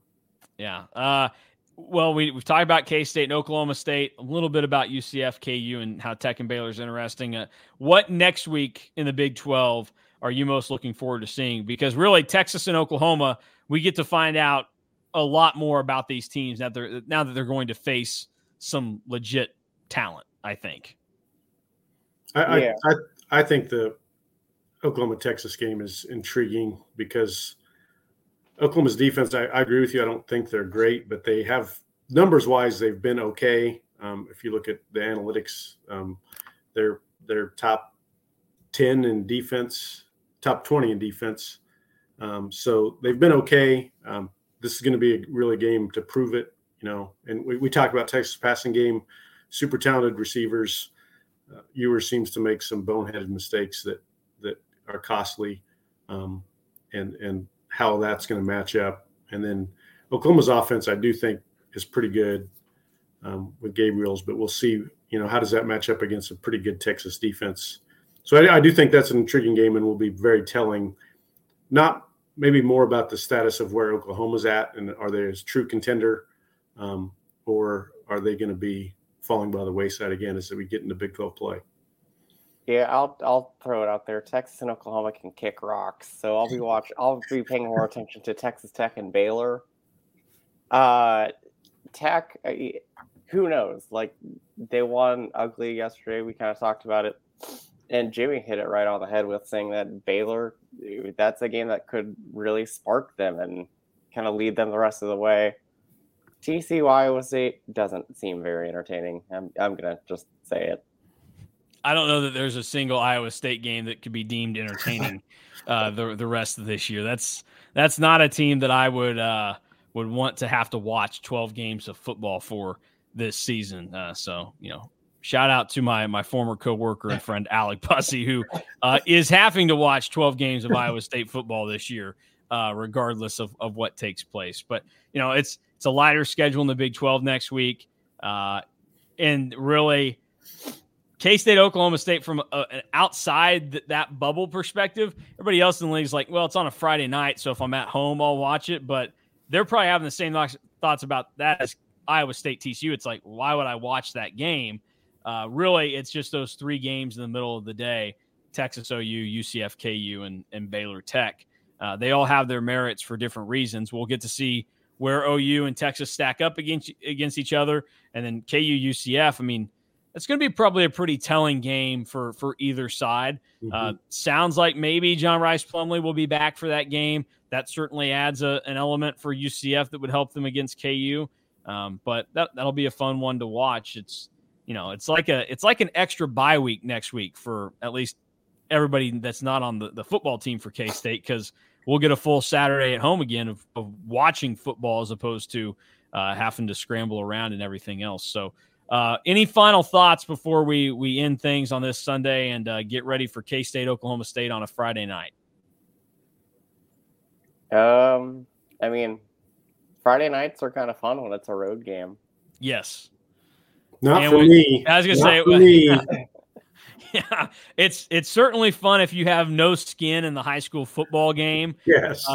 Yeah. Uh, well, we, we've talked about K State and Oklahoma State, a little bit about UCF, KU, and how Tech and Baylor is interesting. Uh, what next week in the Big 12 are you most looking forward to seeing? Because really, Texas and Oklahoma, we get to find out a lot more about these teams now. They're now that they're going to face some legit talent. I think. I yeah. I, I, I think the Oklahoma Texas game is intriguing because Oklahoma's defense. I, I, agree with you. I don't think they're great, but they have numbers wise they've been okay. Um, if you look at the analytics, um, they're they're top ten in defense top 20 in defense. Um, so they've been okay. Um, this is going to be a really game to prove it, you know. And we, we talk about Texas passing game, super talented receivers. Uh, Ewer seems to make some boneheaded mistakes that that are costly, um, and and how that's going to match up. And then Oklahoma's offense, I do think, is pretty good um, with Gabriel's, but we'll see. You know, how does that match up against a pretty good Texas defense? So I, I, do think that's an intriguing game and will be very telling. Not maybe more about the status of where Oklahoma's at and are they a true contender, um, or are they going to be falling by the wayside again as we get into Big 12 play? Yeah, I'll I'll throw it out there. Texas and Oklahoma can kick rocks, so I'll be watch. I'll be paying more attention to Texas Tech and Baylor. Uh, Tech, who knows? Like they won ugly yesterday. We kind of talked about it and Jimmy hit it right on the head with saying that Baylor, that's a game that could really spark them and kind of lead them the rest of the way. TCU Iowa State doesn't seem very entertaining. I'm, I'm going to just say it. I don't know that there's a single Iowa State game that could be deemed entertaining uh, the the rest of this year. That's that's not a team that I would uh, would want to have to watch 12 games of football for this season. Uh, so you know, shout out to my my former coworker and friend Alec Bussey, who uh, is having to watch 12 games of Iowa State football this year, uh, regardless of, of what takes place. But you know, it's it's a lighter schedule in the Big 12 next week, uh, and really. K State, Oklahoma State, from a, an outside th- that bubble perspective, everybody else in the league is like, well, it's on a Friday night, so if I'm at home, I'll watch it. But they're probably having the same thoughts about that as Iowa State TCU. It's like, why would I watch that game? Uh, really, it's just those three games in the middle of the day Texas OU, UCF KU, and, and Baylor Tech. Uh, they all have their merits for different reasons. We'll get to see where OU and Texas stack up against against each other, and then KU UCF. I mean, it's going to be probably a pretty telling game for for either side. Mm-hmm. Uh, sounds like maybe John Rhys Plumlee will be back for that game. That certainly adds a, an element for UCF that would help them against KU. Um, but that that'll be a fun one to watch. It's you know, it's like a it's like an extra bye week next week for at least everybody that's not on the, the football team for K State because we'll get a full Saturday at home again of, of watching football as opposed to uh, having to scramble around and everything else. So, uh, any final thoughts before we we end things on this Sunday and uh, get ready for K State Oklahoma State on a Friday night? Um, I mean, Friday nights are kind of fun when it's a road game. Yes, not and for we, me. I was gonna Not say, me. yeah, it's it's certainly fun if you have no skin in the high school football game. Yes,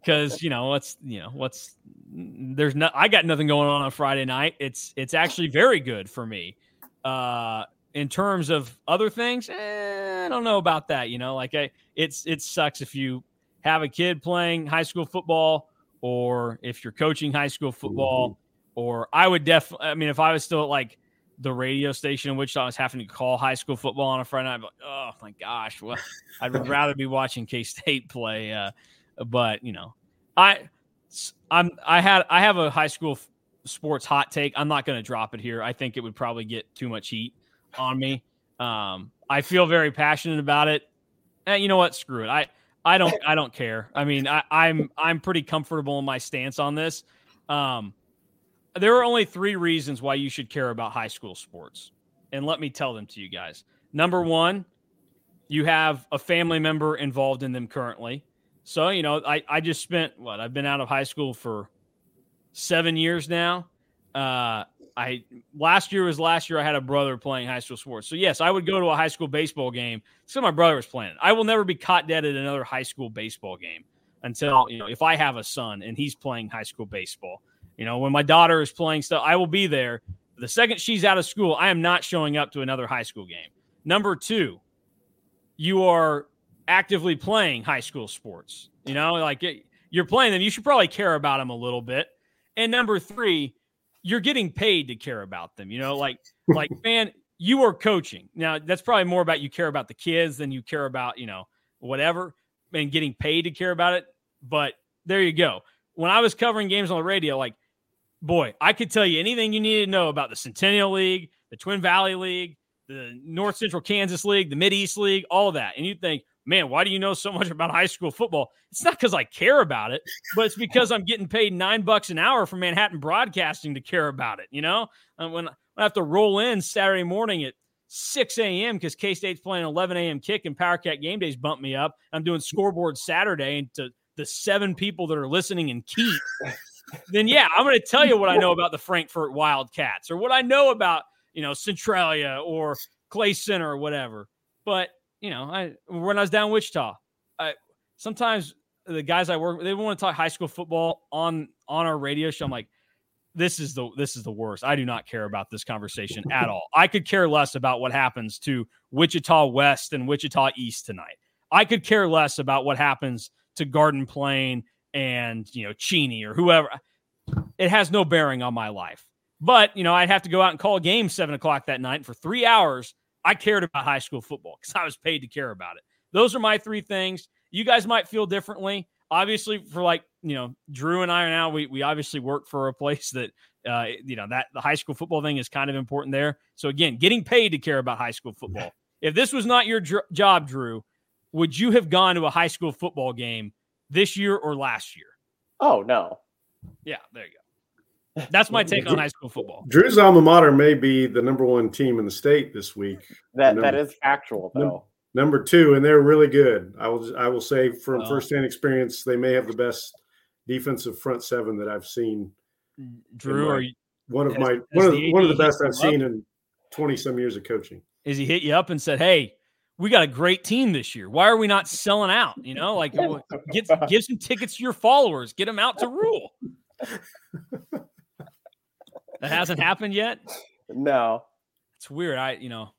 because uh, you know what's you know what's there's no I got nothing going on on Friday night. It's it's actually very good for me. Uh, in terms of other things, eh, I don't know about that. You know, like I, it's it sucks if you have a kid playing high school football or if you're coaching high school football. Or I would definitely. I mean, if I was still at like the radio station in which I was having to call high school football on a Friday night, like, oh my gosh, well, I'd rather be watching K State play. Uh, but you know, I, I'm, I had, I have a high school f- sports hot take. I'm not going to drop it here. I think it would probably get too much heat on me. Um, I feel very passionate about it. And you know what? Screw it. I I don't I don't care. I mean, I, I'm I'm pretty comfortable in my stance on this. Um, there are only three reasons why you should care about high school sports, and let me tell them to you guys. Number one, you have a family member involved in them currently. So, you know, I, I just spent what I've been out of high school for seven years now. Uh, I last year was last year. I had a brother playing high school sports. So yes, I would go to a high school baseball game. So my brother was playing. I will never be caught dead at another high school baseball game until you know if I have a son and he's playing high school baseball. You know, when my daughter is playing stuff, I will be there. The second she's out of school, I am not showing up to another high school game. Number two, you are actively playing high school sports. You know, like you're playing them, you should probably care about them a little bit. And number three, you're getting paid to care about them. You know, like like man, you are coaching. Now that's probably more about you care about the kids than you care about, you know, whatever and getting paid to care about it. But there you go. When I was covering games on the radio, like, boy, I could tell you anything you need to know about the Centennial League, the Twin Valley League, the North Central Kansas League, the Mid East League, all that. And you think, man, why do you know so much about high school football? It's not because I care about it, but it's because I'm getting paid nine bucks an hour for Manhattan Broadcasting to care about it. You know, uh, and when I have to roll in Saturday morning at 6 a.m. because K State's playing 11 a.m. kick and Power Cat game days bump me up. I'm doing scoreboard Saturday and to the seven people that are listening in Keith, then yeah, I'm going to tell you what I know about the Frankfort Wildcats or what I know about you know Centralia or Clay Center or whatever. But you know, I when I was down Wichita, I sometimes the guys I work with they want to talk high school football on on our radio show. I'm like, this is the this is the worst. I do not care about this conversation at all. I could care less about what happens to Wichita West and Wichita East tonight. I could care less about what happens to Garden Plain and you know Cheney or whoever. It has no bearing on my life. But you know, I'd have to go out and call a game seven o'clock that night for three hours I cared about high school football because I was paid to care about it. Those are my three things. You guys might feel differently. Obviously, for like, you know, Drew and I are now, we, we obviously work for a place that, uh, you know, that the high school football thing is kind of important there. So, again, getting paid to care about high school football. If this was not your dr- job, Drew, would you have gone to a high school football game this year or last year? Oh, no. Yeah, there you go. That's my take on high school football. Drew's alma mater may be the number one team in the state this week. That number, that is factual though. Number two, and they're really good. I will I will say from oh. firsthand experience, they may have the best defensive front seven that I've seen. Drew, are you, one of has, my one of the, one of the best I've seen in twenty some years of coaching. Is he hit you up and said, "Hey"? We got a great team this year. Why are we not selling out? You know, like get give some tickets to your followers, get them out to rule. That hasn't happened yet. No, it's weird. I you know,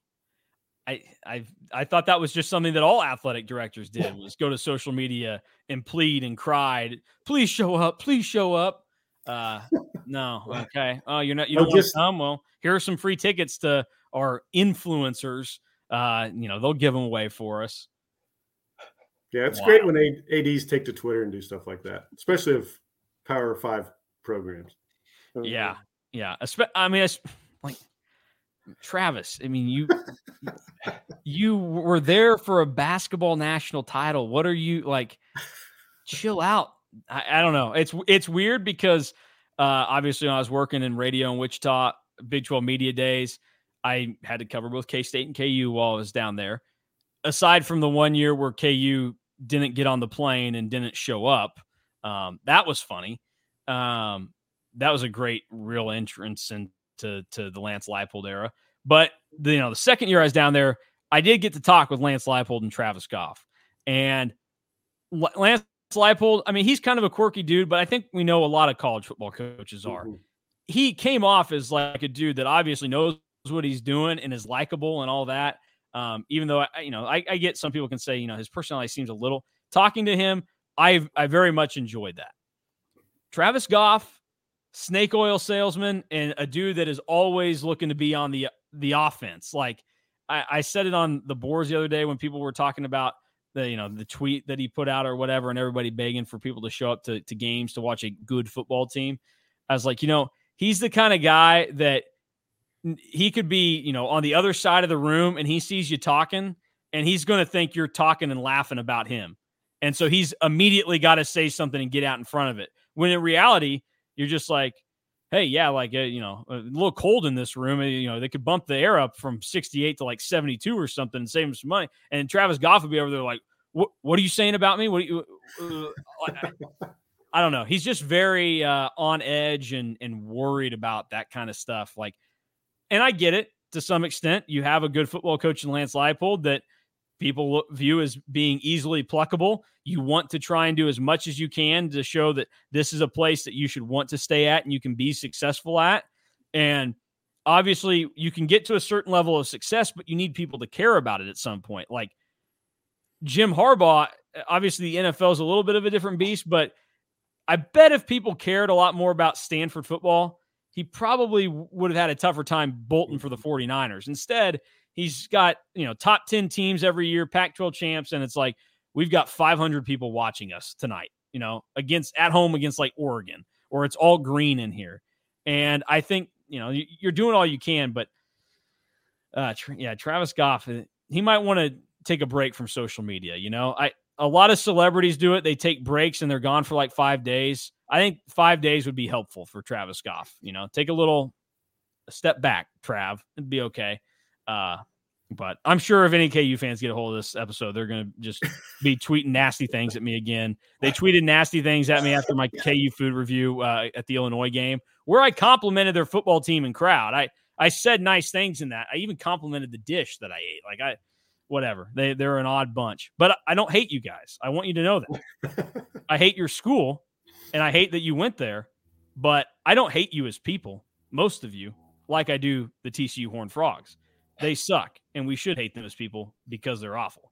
I I I thought that was just something that all athletic directors did was go to social media and plead and cried, please show up, please show up. Uh, no, okay. Oh, you're not. You don't want to come. Well, here are some free tickets to our influencers. Uh, you know, they'll give them away for us. Yeah, it's wow. great when ads take to Twitter and do stuff like that, especially of Power Five programs. Yeah, yeah, I mean, it's like Travis. I mean, you you were there for a basketball national title. What are you like? Chill out. I, I don't know. It's it's weird because uh, obviously when I was working in radio in Wichita, Big 12 media days, I had to cover both K State and KU while I was down there. Aside from the one year where KU didn't get on the plane and didn't show up, um, that was funny. Um, that was a great real entrance into to the Lance Leipold era. But the, you know, the second year I was down there, I did get to talk with Lance Leipold and Travis Goff. And Lance Leipold, I mean, he's kind of a quirky dude, but I think we know a lot of college football coaches are. Mm-hmm. He came off as like a dude that obviously knows what he's doing and is likable and all that. Um, even though I, you know, I, I get some people can say, you know, his personality seems a little. Talking to him, I I very much enjoyed that. Travis Goff, snake oil salesman and a dude that is always looking to be on the the offense. Like I, I said it on the boards the other day when people were talking about the you know the tweet that he put out or whatever, and everybody begging for people to show up to, to games to watch a good football team. I was like, you know, he's the kind of guy that he could be, you know, on the other side of the room and he sees you talking and he's going to think you're talking and laughing about him. And so he's immediately got to say something and get out in front of it. When in reality, you're just like, hey, yeah, like, uh, you know, a little cold in this room. You know, they could bump the air up from 68 to like 72 or something and save him some money. And Travis Goff would be over there like, what, are you saying about me? What you, uh, uh I don't know. He's just very uh, on edge and and worried about that kind of stuff. Like, and I get it to some extent. You have a good football coach in Lance Leipold that people view as being easily pluckable. You want to try and do as much as you can to show that this is a place that you should want to stay at and you can be successful at. And obviously, you can get to a certain level of success, but you need people to care about it at some point. Like Jim Harbaugh, obviously, the NFL is a little bit of a different beast, but I bet if people cared a lot more about Stanford football, he probably would have had a tougher time bolting for the 49ers. Instead, he's got, you know, top 10 teams every year, Pac 12 champs, and it's like, we've got 500 people watching us tonight, you know, against at home against like Oregon, or it's all green in here. And I think, you know, you're doing all you can, but uh, yeah, Travis Goff, uh, he might want to take a break from social media. You know, I, a lot of celebrities do it. They take breaks and they're gone for like five days. I think five days would be helpful for Travis Goff. You know, take a little step back, Trav. It'd be okay. Uh, but I'm sure if any KU fans get a hold of this episode, they're going to just be tweeting nasty things at me again. They tweeted nasty things at me after my KU food review uh, at the Illinois game, where I complimented their football team and crowd. I I said nice things in that. I even complimented the dish that I ate. Like I whatever. They they're an odd bunch. But I don't hate you guys. I want you to know that. I hate your school and I hate that you went there, but I don't hate you as people, most of you, like I do the TCU Horned Frogs. They suck and we should hate them as people because they're awful.